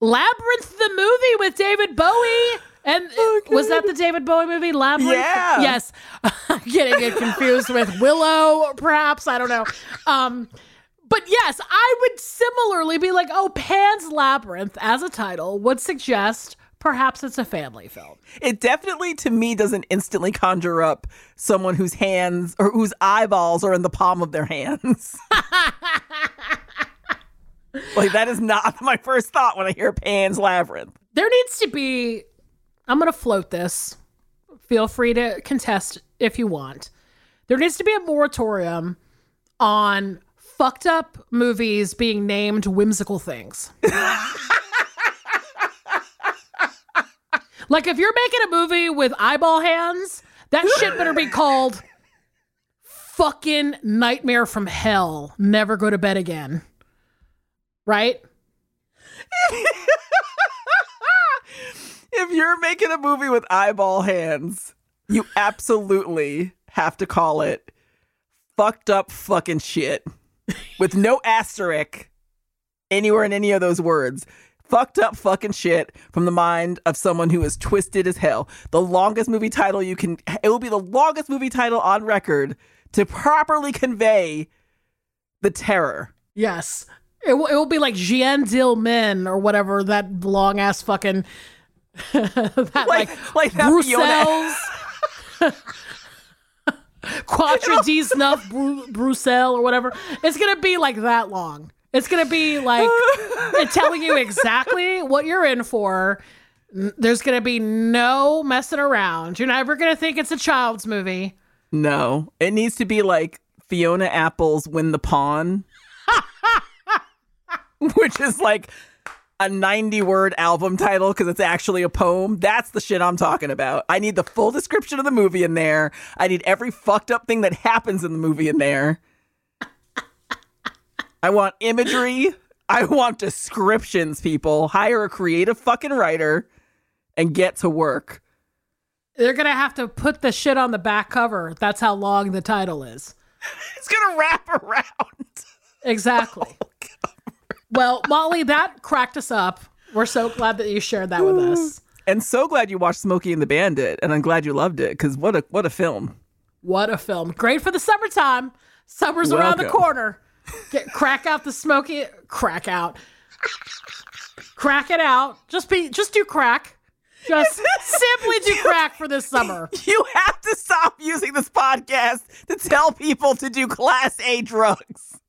S1: Labyrinth the movie with David Bowie. And was that the David Bowie movie, Labyrinth?
S2: Yeah.
S1: Yes. [LAUGHS] I'm getting it confused with Willow, perhaps. I don't know. Um, but yes, I would similarly be like, oh, Pan's Labyrinth as a title would suggest perhaps it's a family film.
S2: It definitely, to me, doesn't instantly conjure up someone whose hands or whose eyeballs are in the palm of their hands. [LAUGHS] like, that is not my first thought when I hear Pan's Labyrinth.
S1: There needs to be, I'm going to float this. Feel free to contest if you want. There needs to be a moratorium on fucked up movies being named whimsical things. [LAUGHS] like if you're making a movie with eyeball hands, that shit better be called fucking Nightmare from Hell. Never go to bed again. Right?
S2: if you're making a movie with eyeball hands, you absolutely have to call it fucked up fucking shit with no asterisk anywhere in any of those words. Fucked up fucking shit from the mind of someone who is twisted as hell. The longest movie title you can, it will be the longest movie title on record to properly convey the terror.
S1: Yes. It will, it will be like Jeanne Dielman or whatever that long ass fucking [LAUGHS] that like,
S2: Like- like that
S1: Bruxelles [LAUGHS] Quatre dix neuf Bru- Bruxelles or whatever. It's gonna be like that long. It's gonna be like [LAUGHS] telling you exactly what you're in for. There's gonna be no messing around. You're never gonna think it's a child's movie.
S2: No, it needs to be like Fiona Apple's When the Pawn, [LAUGHS] which is like a 90 word album title because it's actually a poem. That's the shit I'm talking about. I need the full description of the movie in there. I need every fucked up thing that happens in the movie in there. I want imagery. [LAUGHS] I want descriptions, people. Hire a creative fucking writer and get to work.
S1: They're gonna have to put the shit on the back cover. That's how long the title is. [LAUGHS]
S2: It's gonna wrap around.
S1: Exactly. [LAUGHS] Oh, well, Molly, that cracked us up. We're so glad that you shared that with [GASPS] us.
S2: And so glad you watched Smokey and the Bandit, and I'm glad you loved it because what a what a film.
S1: What a film! Great for the summertime. Summer's around the corner. Get crack out the smoky. Crack out. Crack it out. Just be. Just do crack. Just [LAUGHS] simply do crack for this summer.
S2: You have to stop using this podcast to tell people to do class A drugs.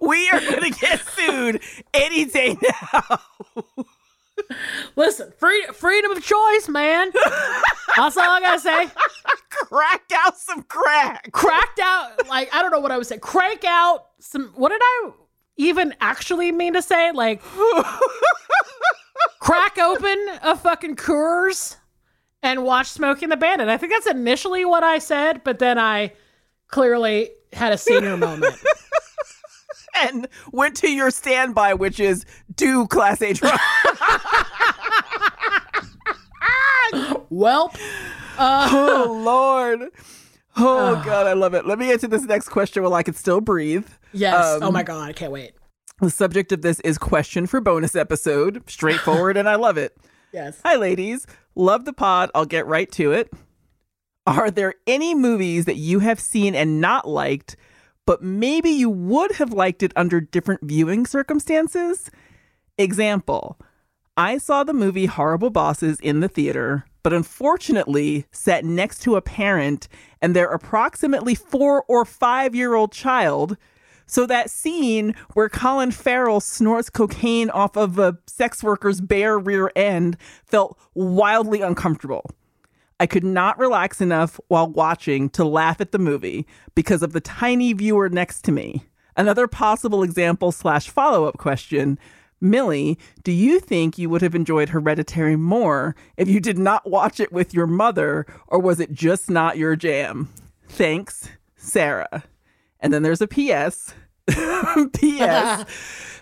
S2: we are going to get sued any day now. [LAUGHS]
S1: Listen, free, freedom of choice, man. That's all I gotta say.
S2: Crack out some crack.
S1: Cracked out. Like I don't know what I would say. Crank out some. What did I even actually mean to say? Like crack open a fucking Coors and watch Smoking the Bandit. I think that's initially what I said, but then I clearly had a senior moment.
S2: And went to your standby, which is do class A drugs.
S1: Well,
S2: oh, Lord. Oh, God, I love it. Let me get to this next question while I can still breathe.
S1: yes.
S2: Um,
S1: oh my god, I can't wait.
S2: The subject of this is question for bonus episode. Straightforward, and I love it.
S1: Yes.
S2: Hi, ladies. Love the pod. I'll get right to it. Are there any movies that you have seen and not liked, but maybe you would have liked it under different viewing circumstances? Example I saw the movie Horrible Bosses in the theater, but unfortunately sat next to a parent and their approximately four or five year old child. So that scene where Colin Farrell snorts cocaine off of a sex worker's bare rear end felt wildly uncomfortable. I could not relax enough while watching to laugh at the movie because of the tiny viewer next to me. Another possible example slash follow up question Millie, do you think you would have enjoyed Hereditary more if you did not watch it with your mother, or was it just not your jam? Thanks, Sarah. And then there's a PS. [LAUGHS] P.S.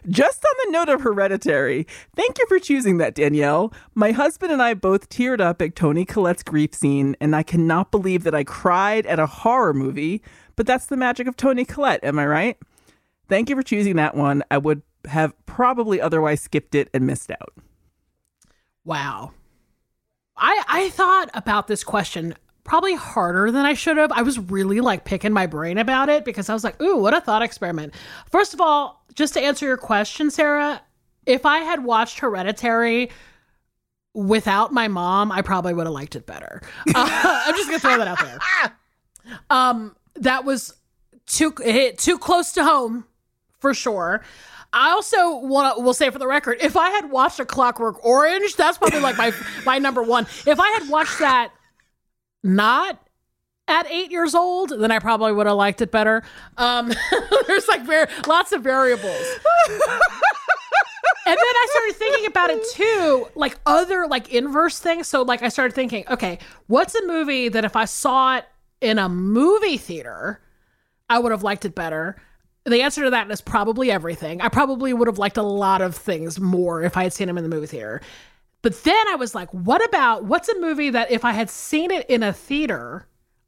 S2: [LAUGHS] Just on the note of Hereditary, thank you for choosing that, Danielle. My husband and I both teared up at Toni Collette's grief scene, and I cannot believe that I cried at a horror movie, but that's the magic of Toni Collette, am I right? Thank you for choosing that one. I would have probably otherwise skipped it and missed out.
S1: Wow. I I thought about this question probably harder than I should have. I was really like picking my brain about it because I was like, "Ooh, what a thought experiment." First of all, just to answer your question, Sarah, if I had watched Hereditary without my mom, I probably would have liked it better. [LAUGHS] Uh, I'm just gonna throw that out there. [LAUGHS] Um, that was too hit too close to home for sure. I also want to will say for the record, if I had watched A Clockwork Orange, that's probably like my my number one. If I had watched that not at eight years old, then I probably would have liked it better. Um, [LAUGHS] there's like very lots of variables. and then I started thinking about it too, like other like inverse things. So like I started thinking, okay, what's a movie that if I saw it in a movie theater, I would have liked it better. The answer to that is probably everything. I probably would have liked a lot of things more if I had seen them in the movie theater. But then I was like, what about what's a movie that if I had seen it in a theater,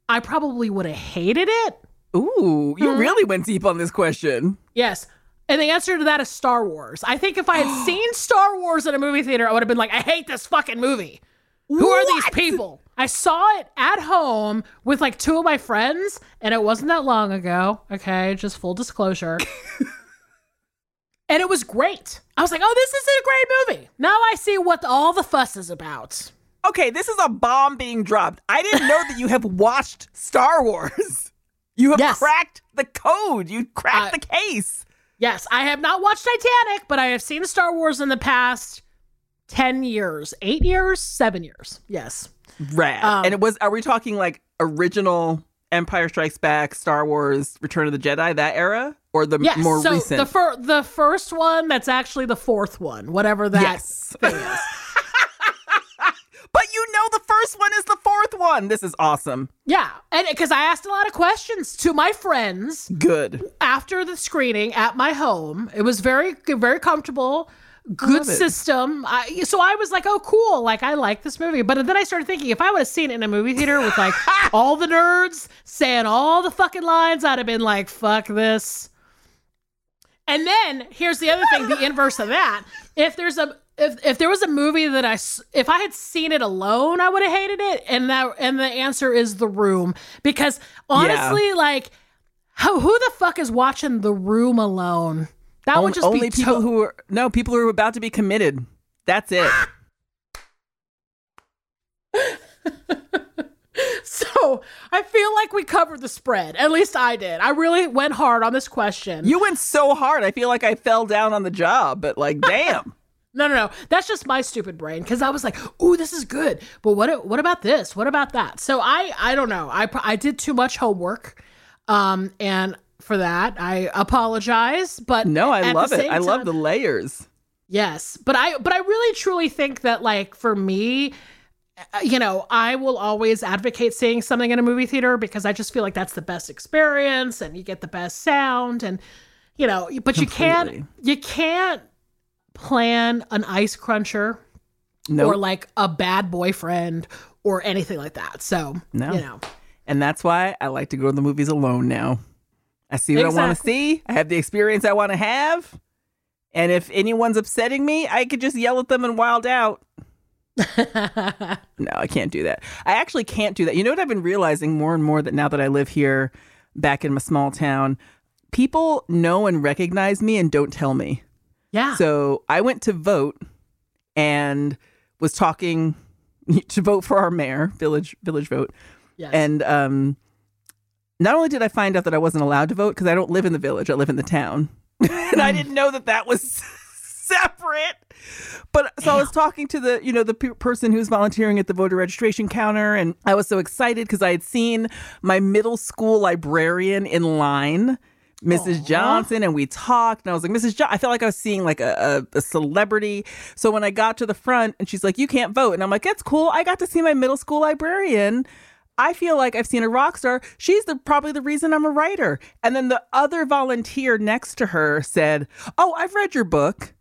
S1: I probably would have hated it?
S2: Ooh, you hmm? really went deep on this question.
S1: Yes. And the answer to that is Star Wars. I think if I had [GASPS] seen Star Wars in a movie theater, I would have been like, I hate this fucking movie. Who are these people? I saw it at home with like two of my friends, and it wasn't that long ago. Okay, just full disclosure. [LAUGHS] and it was great. I was like, oh, this is a great movie. Now I see what all the fuss is about.
S2: Okay, this is a bomb being dropped. I didn't know that you have watched Star Wars. You have
S1: Yes.
S2: cracked the code. You cracked
S1: Uh,
S2: the case.
S1: Yes, I have not watched Titanic, but I have seen Star Wars in the past 10 years, eight years, seven years. Yes.
S2: Rad.
S1: um,
S2: and it was. Are we talking like original Empire Strikes Back, Star Wars, Return of the Jedi, that era, or the
S1: Yes.
S2: more
S1: so
S2: recent?
S1: the fir- the first one that's actually the fourth one, whatever that
S2: Yes.
S1: thing is. [LAUGHS]
S2: but you know the first one is the fourth one. This is awesome.
S1: Yeah, and because I asked a lot of questions to my friends
S2: Good.
S1: after the screening at my home. It was very very comfortable. Good system. I, so I was like, "Oh, cool! Like I like this movie." But then I started thinking, if I would have seen it in a movie theater with like [LAUGHS] all the nerds saying all the fucking lines, I'd have been like, "Fuck this." And then here's the other thing: the [LAUGHS] inverse of that. If there's a if if there was a movie that I if I had seen it alone, I would have hated it. And that and the answer is The Room because honestly, like, how, who the fuck is watching The Room alone? That
S2: On-
S1: would just
S2: only
S1: be
S2: people
S1: to-
S2: who are no people who are about to be committed. That's it. [LAUGHS]
S1: So I feel like we covered the spread. At least I did. I really went hard on this question.
S2: you went so hard. I feel like I fell down on the job, but like, [LAUGHS] damn.
S1: No, no, no. That's just my stupid brain because I was like, "Ooh, this is good." But what? What about this? What about that? So I, I don't know. I, I did too much homework, um, and for that I apologize. But
S2: No, I love it. I love the layers.
S1: Yes, but I, but I really truly think that like for me, uh, you know, I will always advocate seeing something in a movie theater because I just feel like that's the best experience and you get the best sound and you know, but you can't you can't plan an ice cruncher
S2: No,
S1: or like a bad boyfriend or anything like that. So,
S2: No.
S1: you know.
S2: and that's why I like to go to the movies alone now. I see what I want to see. I have the experience I want to have. And if anyone's upsetting me, I could just yell at them and wild out. [LAUGHS] No, I can't do that. I actually can't do that. You know what I've been realizing more and more that now that I live here back in my small town, people know and recognize me and don't tell me.
S1: yeah.
S2: So I went to vote and was talking [LAUGHS] to vote for our mayor, village village vote.
S1: yes.
S2: And um, not only did I find out that I wasn't allowed to vote because I don't live in the village, I live in the town, [LAUGHS] and I mm. didn't know that that was [LAUGHS] separate. But so I was talking to the, you know, the pe- person who's volunteering at the voter registration counter, and I was so excited because I had seen my middle school librarian in line. Mrs.
S1: Aw.
S2: Johnson, and we talked, and I was like, Mrs. Johnson, I felt like I was seeing like a, a, a celebrity. So when I got to the front, and she's like, You can't vote. And I'm like, That's cool. I got to see my middle school librarian. I feel like I've seen a rock star. She's the probably the reason I'm a writer. And then the other volunteer next to her said, "Oh, I've read your book."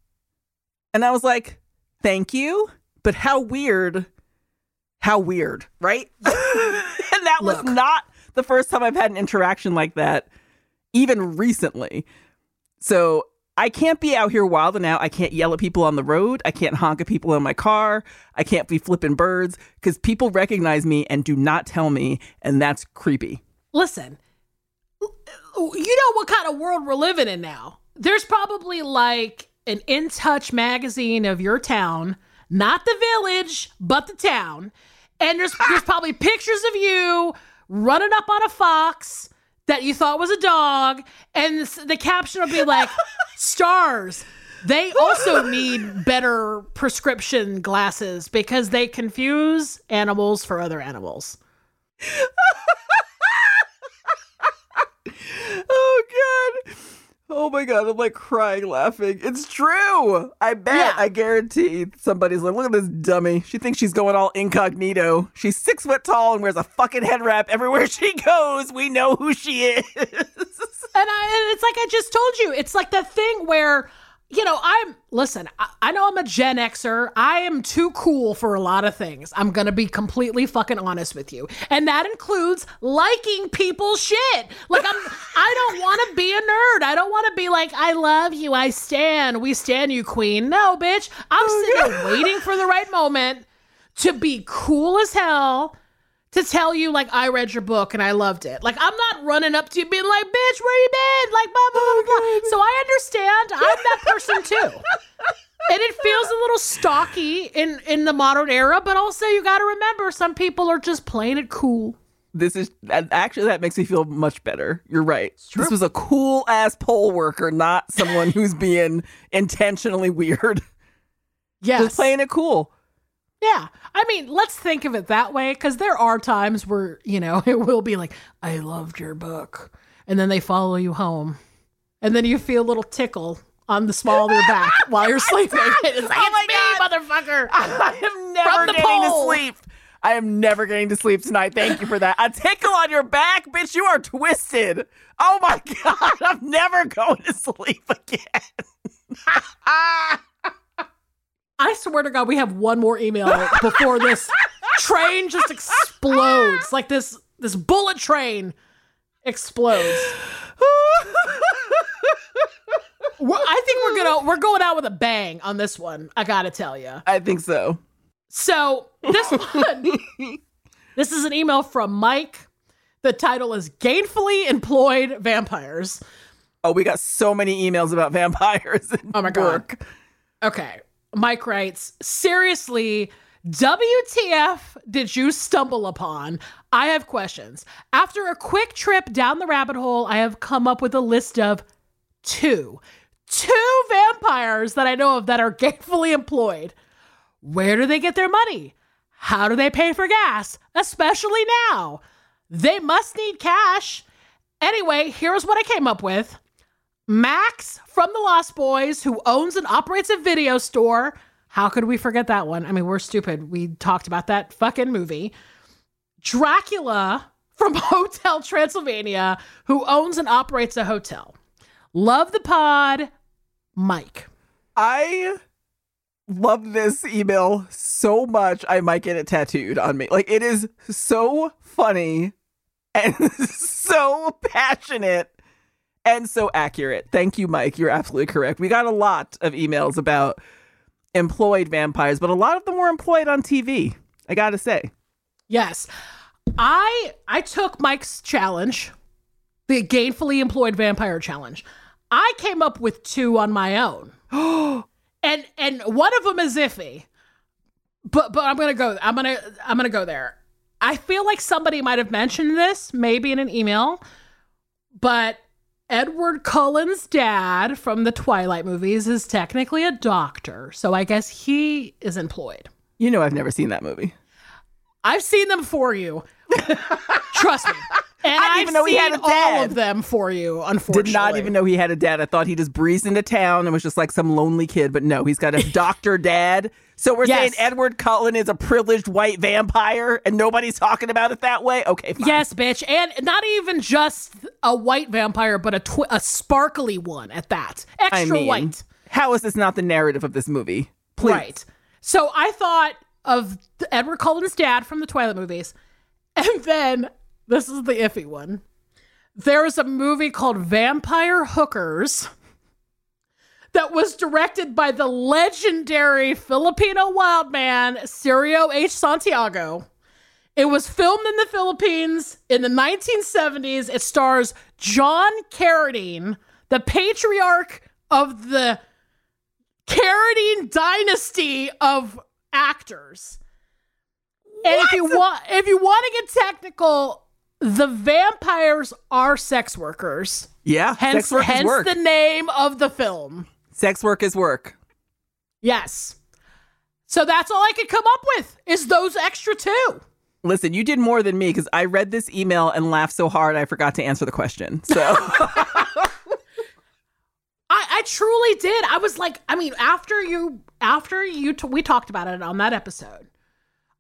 S2: And I was like, "Thank you." But how weird. How weird, right? [LAUGHS] and that was not the first time I've had an interaction like that even recently. So, I can't be out here wilding out. I can't yell at people on the road. I can't honk at people in my car. I can't be flipping birds because people recognize me and do not tell me, and that's creepy.
S1: listen, you know what kind of world we're living in now. There's probably like an In Touch magazine of your town, not the village, but the town. And there's [LAUGHS] there's probably pictures of you running up on a fox that you thought was a dog, and the caption will be like, [LAUGHS] "Stars." They [LAUGHS] also need better prescription glasses because they confuse animals for other animals. [LAUGHS]
S2: Oh god. Oh my god, I'm like crying laughing. It's true. I bet.
S1: Yeah.
S2: I guarantee somebody's like, look at this dummy. She thinks she's going all incognito. She's six foot tall and wears a fucking head wrap everywhere [LAUGHS] she goes. We know who she is. [LAUGHS]
S1: And, I, and it's like I just told you, it's like that thing where, you know, I'm, listen, I, I know I'm a Gen Xer. I am too cool for a lot of things. I'm going to be completely fucking honest with you. And that includes liking people's shit. Like, I'm, I don't want to be a nerd. I don't want to be like, I love you. I stand. We stand you, queen. No, bitch. I'm oh, sitting there waiting for the right moment to be cool as hell to tell you like I read your book and I loved it. Like I'm not running up to you being like, "Bitch, where you been?" Like blah blah blah oh, blah. So I understand. I'm that person too. And it feels a little stocky in in the modern era, but also you got to remember some people are just playing it cool.
S2: this is actually that makes me feel much better. You're right. This was a cool ass poll worker, not someone who's being intentionally weird. [LAUGHS]
S1: Yes.
S2: Just playing it cool.
S1: Yeah. I mean, let's think of it that way because there are times where, you know, [LAUGHS] it will be like, I loved your book. And then they follow you home. And then you feel a little tickle on the small of your back [LAUGHS] while you're sleeping. [LAUGHS] It's like,
S2: Oh my
S1: it's me,
S2: God.
S1: motherfucker.
S2: I am never getting
S1: pole.
S2: to sleep. I am never getting to sleep tonight. Thank you for that. A tickle on your back, bitch. You are twisted. Oh my god, I'm never going to sleep again.
S1: I swear to God, we have one more email before this train just explodes. Like this this bullet train explodes. I think we're gonna we're going out with a bang on this one. I gotta tell you.
S2: I think so.
S1: So this [LAUGHS] one, this is an email from Mike. The title is "Gainfully Employed Vampires."
S2: Oh, we got so many emails about vampires.
S1: Oh my God.
S2: work.
S1: Okay. Mike writes, seriously, WTF did you stumble upon? I have questions. After a quick trip down the rabbit hole, I have come up with a list of two. Two vampires that I know of that are [LAUGHS] gainfully employed. Where do they get their money? How do they pay for gas? Especially now. They must need cash. Anyway, here's what I came up with. Max from the Lost Boys, who owns and operates a video store. How could we forget that one? I mean, we're stupid. We talked about that fucking movie. Dracula from [LAUGHS] Hotel Transylvania, who owns and operates a hotel. Love the pod, Mike.
S2: I love this email so much. I might get it tattooed on me. Like it is so funny and [LAUGHS] so passionate and so accurate. Thank you, Mike. You're absolutely correct. We got a lot of emails about employed vampires, but a lot of them were employed on TV. I got to say.
S1: Yes. I I took Mike's challenge, the gainfully employed vampire challenge. I came up with two on my own. [GASPS] and and one of them is iffy. But but I'm going to go I'm going to I'm going to go there. I feel like somebody might have mentioned this maybe in an email, but Edward Cullen's dad from the Twilight movies is technically a doctor, so I guess he is employed.
S2: You know, I've never seen that movie.
S1: I've seen them for you. [LAUGHS] Trust me. And
S2: I didn't
S1: I've
S2: even know he had a dad.
S1: all of them for you, unfortunately.
S2: Did not even know he had a dad. I thought he just breezed into town and was just like some lonely kid, but no, he's got a [LAUGHS] doctor dad. So we're saying Edward Cullen is a privileged white vampire and nobody's talking about it that way? Okay, fine.
S1: Yes, bitch. And not even just a white vampire, but a twi- a sparkly one at that. Extra
S2: I mean,
S1: white.
S2: how is this not the narrative of this movie? Please.
S1: Right. So I thought of Edward Cullen's dad from the Twilight movies. And then this is the iffy one. There was a movie called Vampire Hookers that was directed by the legendary Filipino wild man Cirio H. Santiago. It was filmed in the Philippines in the 1970s. It stars John Carradine, the patriarch of the Carradine dynasty of actors. And if you want if you want to get technical, the vampires are sex workers.
S2: Yeah.
S1: Hence, hence
S2: work.
S1: the name of the film.
S2: Sex work is work.
S1: Yes. So that's all I could come up with is those extra two.
S2: Listen, you did more than me because I read this email and laughed so hard I forgot to answer the question. So [LAUGHS]
S1: I, I truly did. I was like, I mean, after you, after you, t- we talked about it on that episode.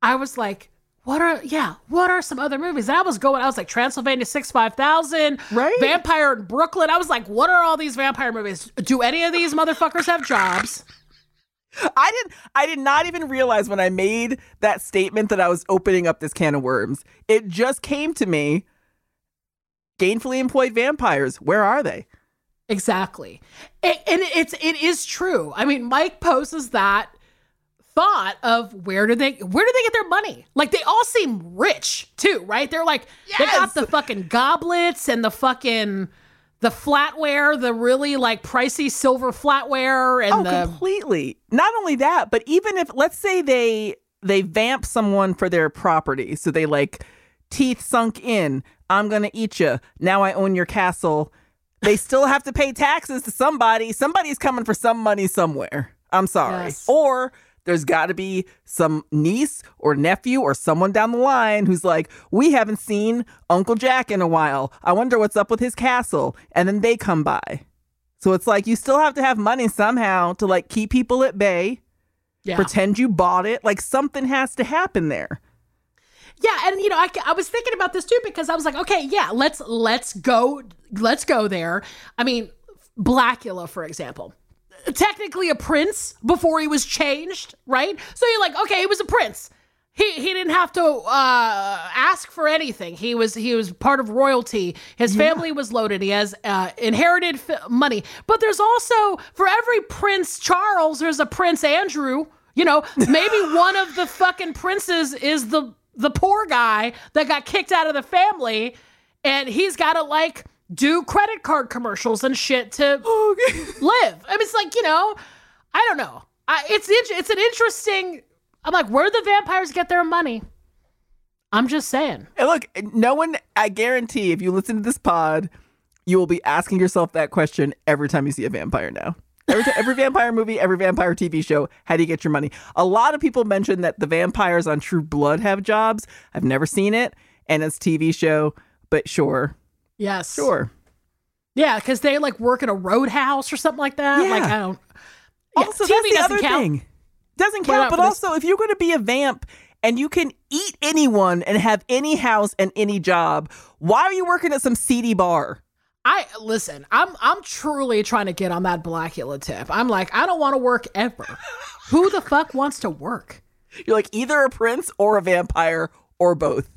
S1: I was like, what are, yeah, what are some other movies? And I was going, I was like, Transylvania Six Five Thousand,
S2: Right.
S1: Vampire in Brooklyn. I was like, what are all these vampire movies? Do any of these motherfuckers have jobs?
S2: I didn't I did not even realize when I made that statement that I was opening up this can of worms. It just came to me. Gainfully employed vampires, where are they?
S1: Exactly. And it's it is true. I mean, Mike poses that thought of where do they where do they get their money? Like they all seem rich too, right? They're like they got the fucking goblets and the fucking the flatware, the really like pricey silver flatware and
S2: Oh,
S1: the
S2: completely. Not only that, but even if let's say they they vamp someone for their property, so they like teeth sunk in, I'm gonna eat you. Now I own your castle. They still have to pay taxes to somebody. Somebody's coming for some money somewhere. I'm sorry.
S1: Yes.
S2: Or there's got to be some niece or nephew or someone down the line who's like, we haven't seen Uncle Jack in a while. I wonder what's up with his castle. And then they come by. So it's like you still have to have money somehow to like keep people at bay.
S1: Yeah.
S2: Pretend you bought it. Like something has to happen there.
S1: Yeah, and you know, I, I was thinking about this too because I was like, okay, yeah, let's let's go let's go there. I mean, Blackula, for example, technically a prince before he was changed, right? So you're like, okay, he was a prince. He he didn't have to uh, ask for anything. He was he was part of royalty. His family was loaded. He has uh, inherited f- money. But there's also for every Prince Charles, there's a Prince Andrew. You know, maybe [LAUGHS] one of the fucking princes is the the poor guy that got kicked out of the family, and he's got to like do credit card commercials and shit to [GASPS] live. I mean, it's like you know, I don't know. I, it's it's an interesting. I'm like, where do the vampires get their money? I'm just saying.
S2: And look, no one, I guarantee if you listen to this pod, you will be asking yourself that question every time you see a vampire now. Every, ti- every vampire movie, every vampire TV show, how do you get your money? A lot of people mention that the vampires on True Blood have jobs. I've never seen it, and it's TV show, but sure,
S1: Yes.
S2: sure.
S1: Yeah, because they like work in a roadhouse or something like that.
S2: Yeah.
S1: Like I don't. Yeah,
S2: also,
S1: TV
S2: that's the
S1: doesn't
S2: other
S1: count.
S2: thing. Doesn't count,
S1: about
S2: but
S1: for this-
S2: also if you're going to be a vamp and you can eat anyone and have any house and any job, why are you working at some seedy bar?
S1: I listen. I'm I'm truly trying to get on that Blackula tip. I'm like, I don't want to work ever. Who the fuck wants to work?
S2: You're like either a prince or a vampire or both.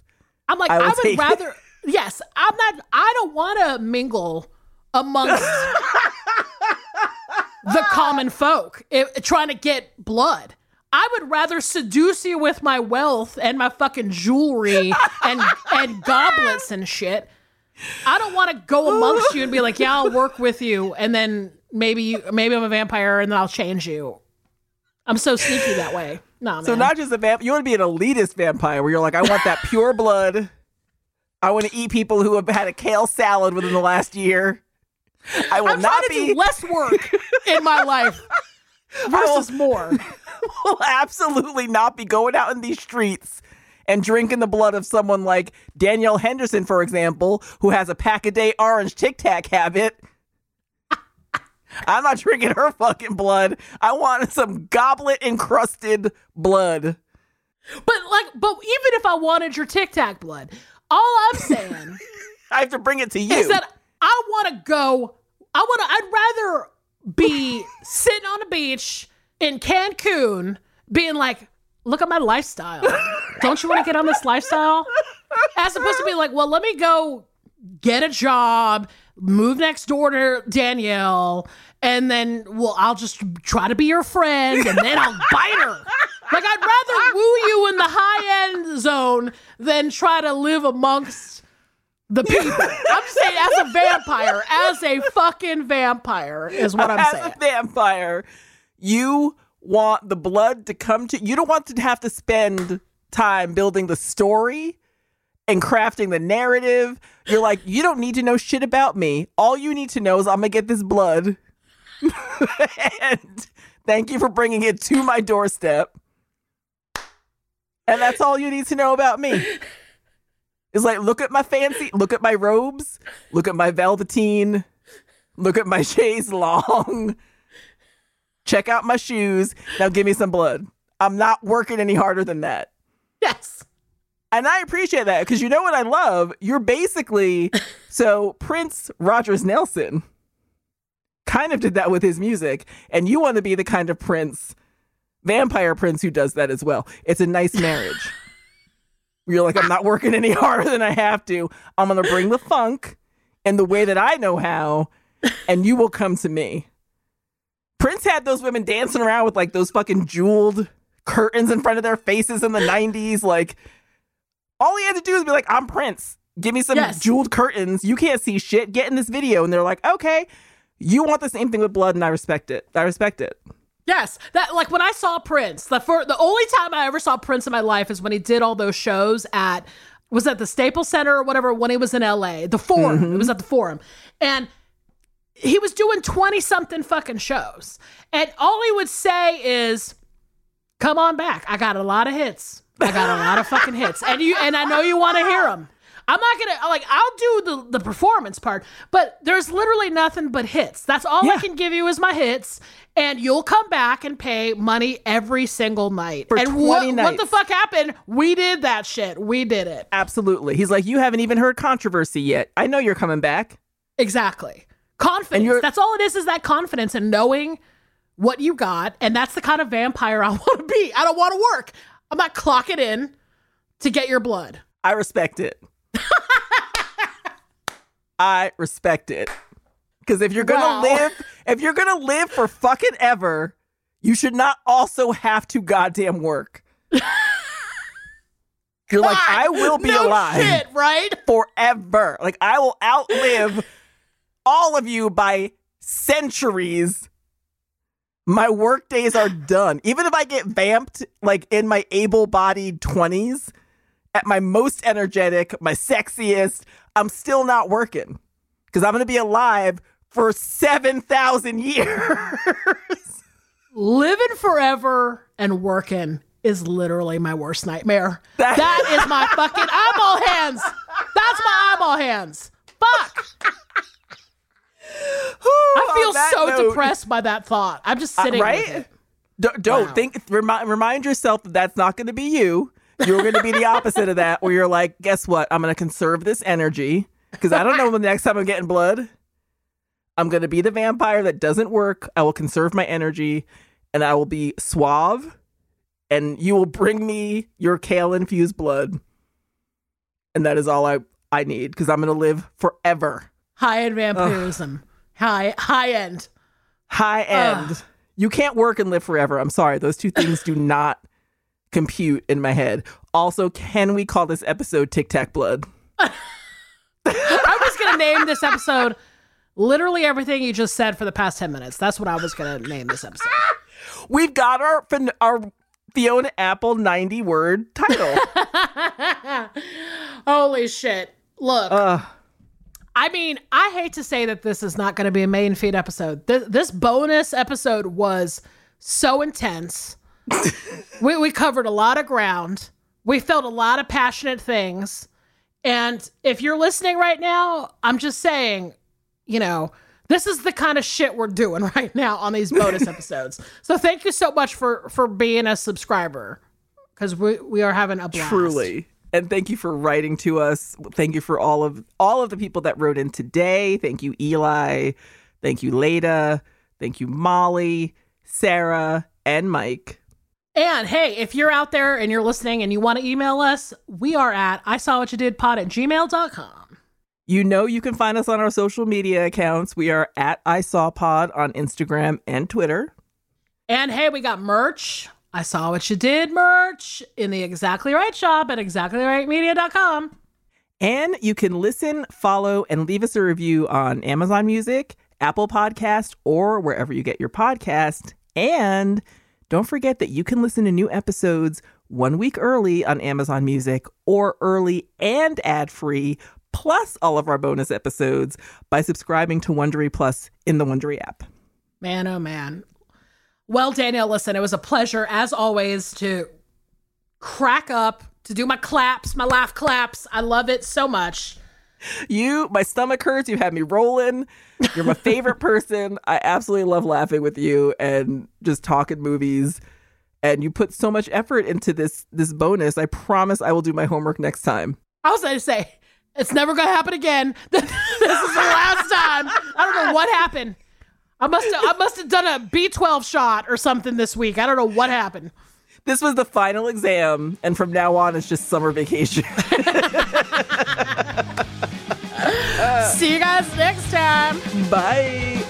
S1: I'm like,
S2: I
S1: I, would
S2: rather. it.
S1: Yes, I'm not. I don't want to mingle amongst [LAUGHS] the common folk if, trying to get blood. I would rather seduce you with my wealth and my fucking jewelry and and [LAUGHS] goblets and shit. I don't want to go amongst you and be like, yeah, I'll work with you, and then maybe you, maybe I'm a vampire and then I'll change you. I'm so sneaky that way. No, man.
S2: So not just a vamp, you want to be an elitist vampire where you're like, I want that pure blood. I want to eat people who have had a kale salad within the last year. I will
S1: I'm
S2: not be
S1: less work in my life [LAUGHS] versus more.
S2: I [LAUGHS] will absolutely not be going out in these streets and drinking the blood of someone like Danielle Henderson, for example, who has a pack a day orange Tic Tac habit. I'm not drinking her fucking blood. I want some goblet encrusted blood.
S1: But like, but even if I wanted your Tic Tac blood, all I'm saying [LAUGHS]
S2: I have to bring it to you.
S1: is that I want to go. I want to. I'd rather be sitting on a beach in Cancun, being like, "Look at my lifestyle. Don't you want to get on this lifestyle?" As opposed to be like, "Well, let me go get a job, move next door to Danielle, and then well, I'll just try to be your friend, and then I'll bite her." Like I'd rather [LAUGHS] woo you in the high end zone than try to live amongst the people. I'm just saying as a vampire, as a fucking vampire is what I'm
S2: As
S1: saying.
S2: a vampire, you want the blood to come to you don't want to have to spend time building the story and crafting the narrative. You're like, you don't need to know shit about me. All you need to know is I'm gonna get this blood. [LAUGHS] and thank you for bringing it to my doorstep. And that's all you need to know about me. It's like, look at my fancy, look at my robes, look at my velveteen, look at my [LAUGHS] chaise long, check out my shoes. Now give me some blood. I'm not working any harder than that.
S1: Yes.
S2: And I appreciate that because you know what I love? You're basically [LAUGHS] so Prince Rogers Nelson kind of did that with his music, and you want to be the kind of prince, vampire prince who does that as well. It's a nice marriage. [LAUGHS] You're like, I'm not working any harder than I have to. I'm gonna bring the funk in the way that I know how, and you will come to me. Prince had those women dancing around with like those fucking jeweled curtains in front of their faces in the [LAUGHS] 90s. Like, all he had to do is be like, I'm Prince. Give me some
S1: Yes.
S2: jeweled curtains. You can't see shit. Get in this video. And they're like, okay, you want the same thing with blood, and I respect it. I respect it.
S1: Yes. That like when I saw Prince, the for the only time I ever saw Prince in my life is when he did all those shows at was at the Staples Center or whatever when he was in LA. The Forum. It was mm-hmm. at the Forum. And he was doing 20 something fucking shows. And all he would say is, Come on back. I got a lot of hits. I got a lot of fucking hits. And you and I know you want to hear them. I'm not gonna like I'll do the the performance part, but there's literally nothing but hits. That's all I can give you is my hits, and you'll come back and pay money every single night.
S2: For
S1: and
S2: 20
S1: what, what the fuck happened? We did that shit. We did it.
S2: Absolutely. He's like, you haven't even heard controversy yet. I know you're coming back.
S1: Exactly. Confidence. That's all it is, is that confidence and knowing what you got. And that's the kind of vampire I [LAUGHS] want to be. I don't want to work. I'm not clocking in to get your blood.
S2: I respect it. I respect it. Because if you're gonna
S1: Wow.
S2: live, if you're gonna live for fucking ever, you should not also have to goddamn work. You're like, I will be
S1: no
S2: alive
S1: Shit, right?
S2: forever. Like I will outlive all of you by centuries. My work days are done. Even if I get vamped like in my able-bodied 20s, at my most energetic, my sexiest, I'm still not working. Cuz I'm going to be alive for 7,000 [LAUGHS] years.
S1: Living forever and working is literally my worst nightmare.
S2: That-
S1: that is my fucking eyeball hands. That's my eyeball hands. Fuck. I feel so
S2: note-
S1: depressed by that thought. I'm just
S2: Uh,
S1: sitting with
S2: right?
S1: it.
S2: D- don't
S1: Wow.
S2: think. Remind remind yourself that that's not going to be you. You're going to be the opposite of that, where you're like, guess what? I'm going to conserve this energy because I don't know when the next time I'm getting blood. I'm going to be the vampire that doesn't work. I will conserve my energy, and I will be suave, and you will bring me your kale infused blood, and that is all I I need because I'm going to live forever.
S1: High end vampirism. High high end.
S2: high end. You can't work and live forever. I'm sorry. Those two things do not compute in my head. Also, can we call this episode Tic Tac Blood? [LAUGHS]
S1: I was gonna name this episode literally everything you just said for the past 10 minutes. That's what I was gonna name this episode. [LAUGHS]
S2: We've got our our Fiona Apple 90 word title. [LAUGHS]
S1: Holy shit. Look,
S2: Ugh.
S1: I mean, I hate to say that this is not going to be a main feed episode. This, this bonus episode was so intense. We, we covered a lot of ground. We felt a lot of passionate things. And if you're listening right now, I'm just saying, you know, this is the kind of shit we're doing [LAUGHS] right now on these bonus [LAUGHS] episodes. So thank you so much for for being a subscriber because we we are having a blast.
S2: Truly. And thank you for writing to us. Thank you for all of all of the people that wrote in today. Thank you, Eli. Thank you, Leda. Thank you, Molly, Sarah, and Mike.
S1: And hey, if you're out there and you're listening and you want to email us, we are at I saw what you did pod at gmail.com.
S2: You know you can find us on our social media accounts. We are at I Saw Pod on Instagram and Twitter.
S1: And hey, we got merch. I saw what you did merch in the exactly right shop at exactlyrightmedia.com.
S2: And you can listen, follow, and leave us a review on Amazon Music, Apple Podcast, or wherever you get your podcast. And don't forget that you can listen to new episodes one week early on Amazon Music or early and ad free, plus all of our bonus episodes by subscribing to Wondery Plus in the Wondery app.
S1: Man, oh man. Well, Danielle, listen, it was a pleasure as always to crack up, to do my claps, my laugh claps. I love it so much.
S2: You, my stomach hurts. You've had me rolling. You're my favorite person. I absolutely love laughing with you and just talking movies. And you put so much effort into this this bonus. I promise I will do my homework next time.
S1: I was going to say, it's never going to happen again. [LAUGHS] this is the last time. I don't know what happened. I must have, I must have done a B12 shot or something this week. I don't know what happened.
S2: This was the final exam, and from now on, it's just summer vacation. [LAUGHS] [LAUGHS]
S1: See you guys next time.
S2: Bye.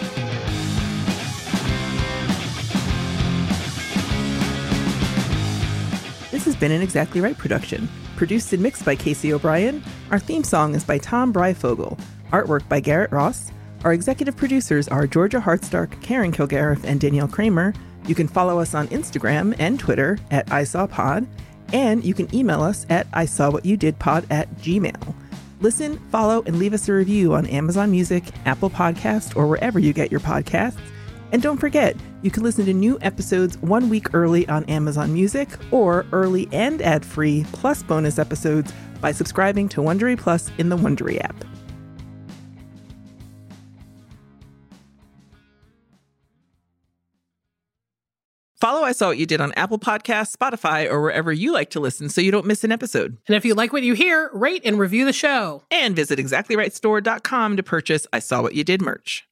S2: This has been an Exactly Right production, produced and mixed by Casey O'Brien. Our theme song is by Tom Bryfogle. Artwork by Garrett Ross. Our executive producers are Georgia Hardstark, Karen Kilgariff, and Danielle Kramer. You can follow us on Instagram and Twitter at ISawPod, and you can email us at ISawWhatYouDidPod at gmail. Listen, follow, and leave us a review on Amazon Music, Apple Podcast, or wherever you get your podcasts. And don't forget, you can listen to new episodes one week early on Amazon Music or early and ad-free plus bonus episodes by subscribing to Wondery Plus in the Wondery app. Follow I Saw What You Did on Apple Podcasts, Spotify, or wherever you like to listen so you don't miss an episode.
S1: And if you like what you hear, rate and review the show.
S2: And visit exactlyrightstore.com to purchase I Saw What You Did merch.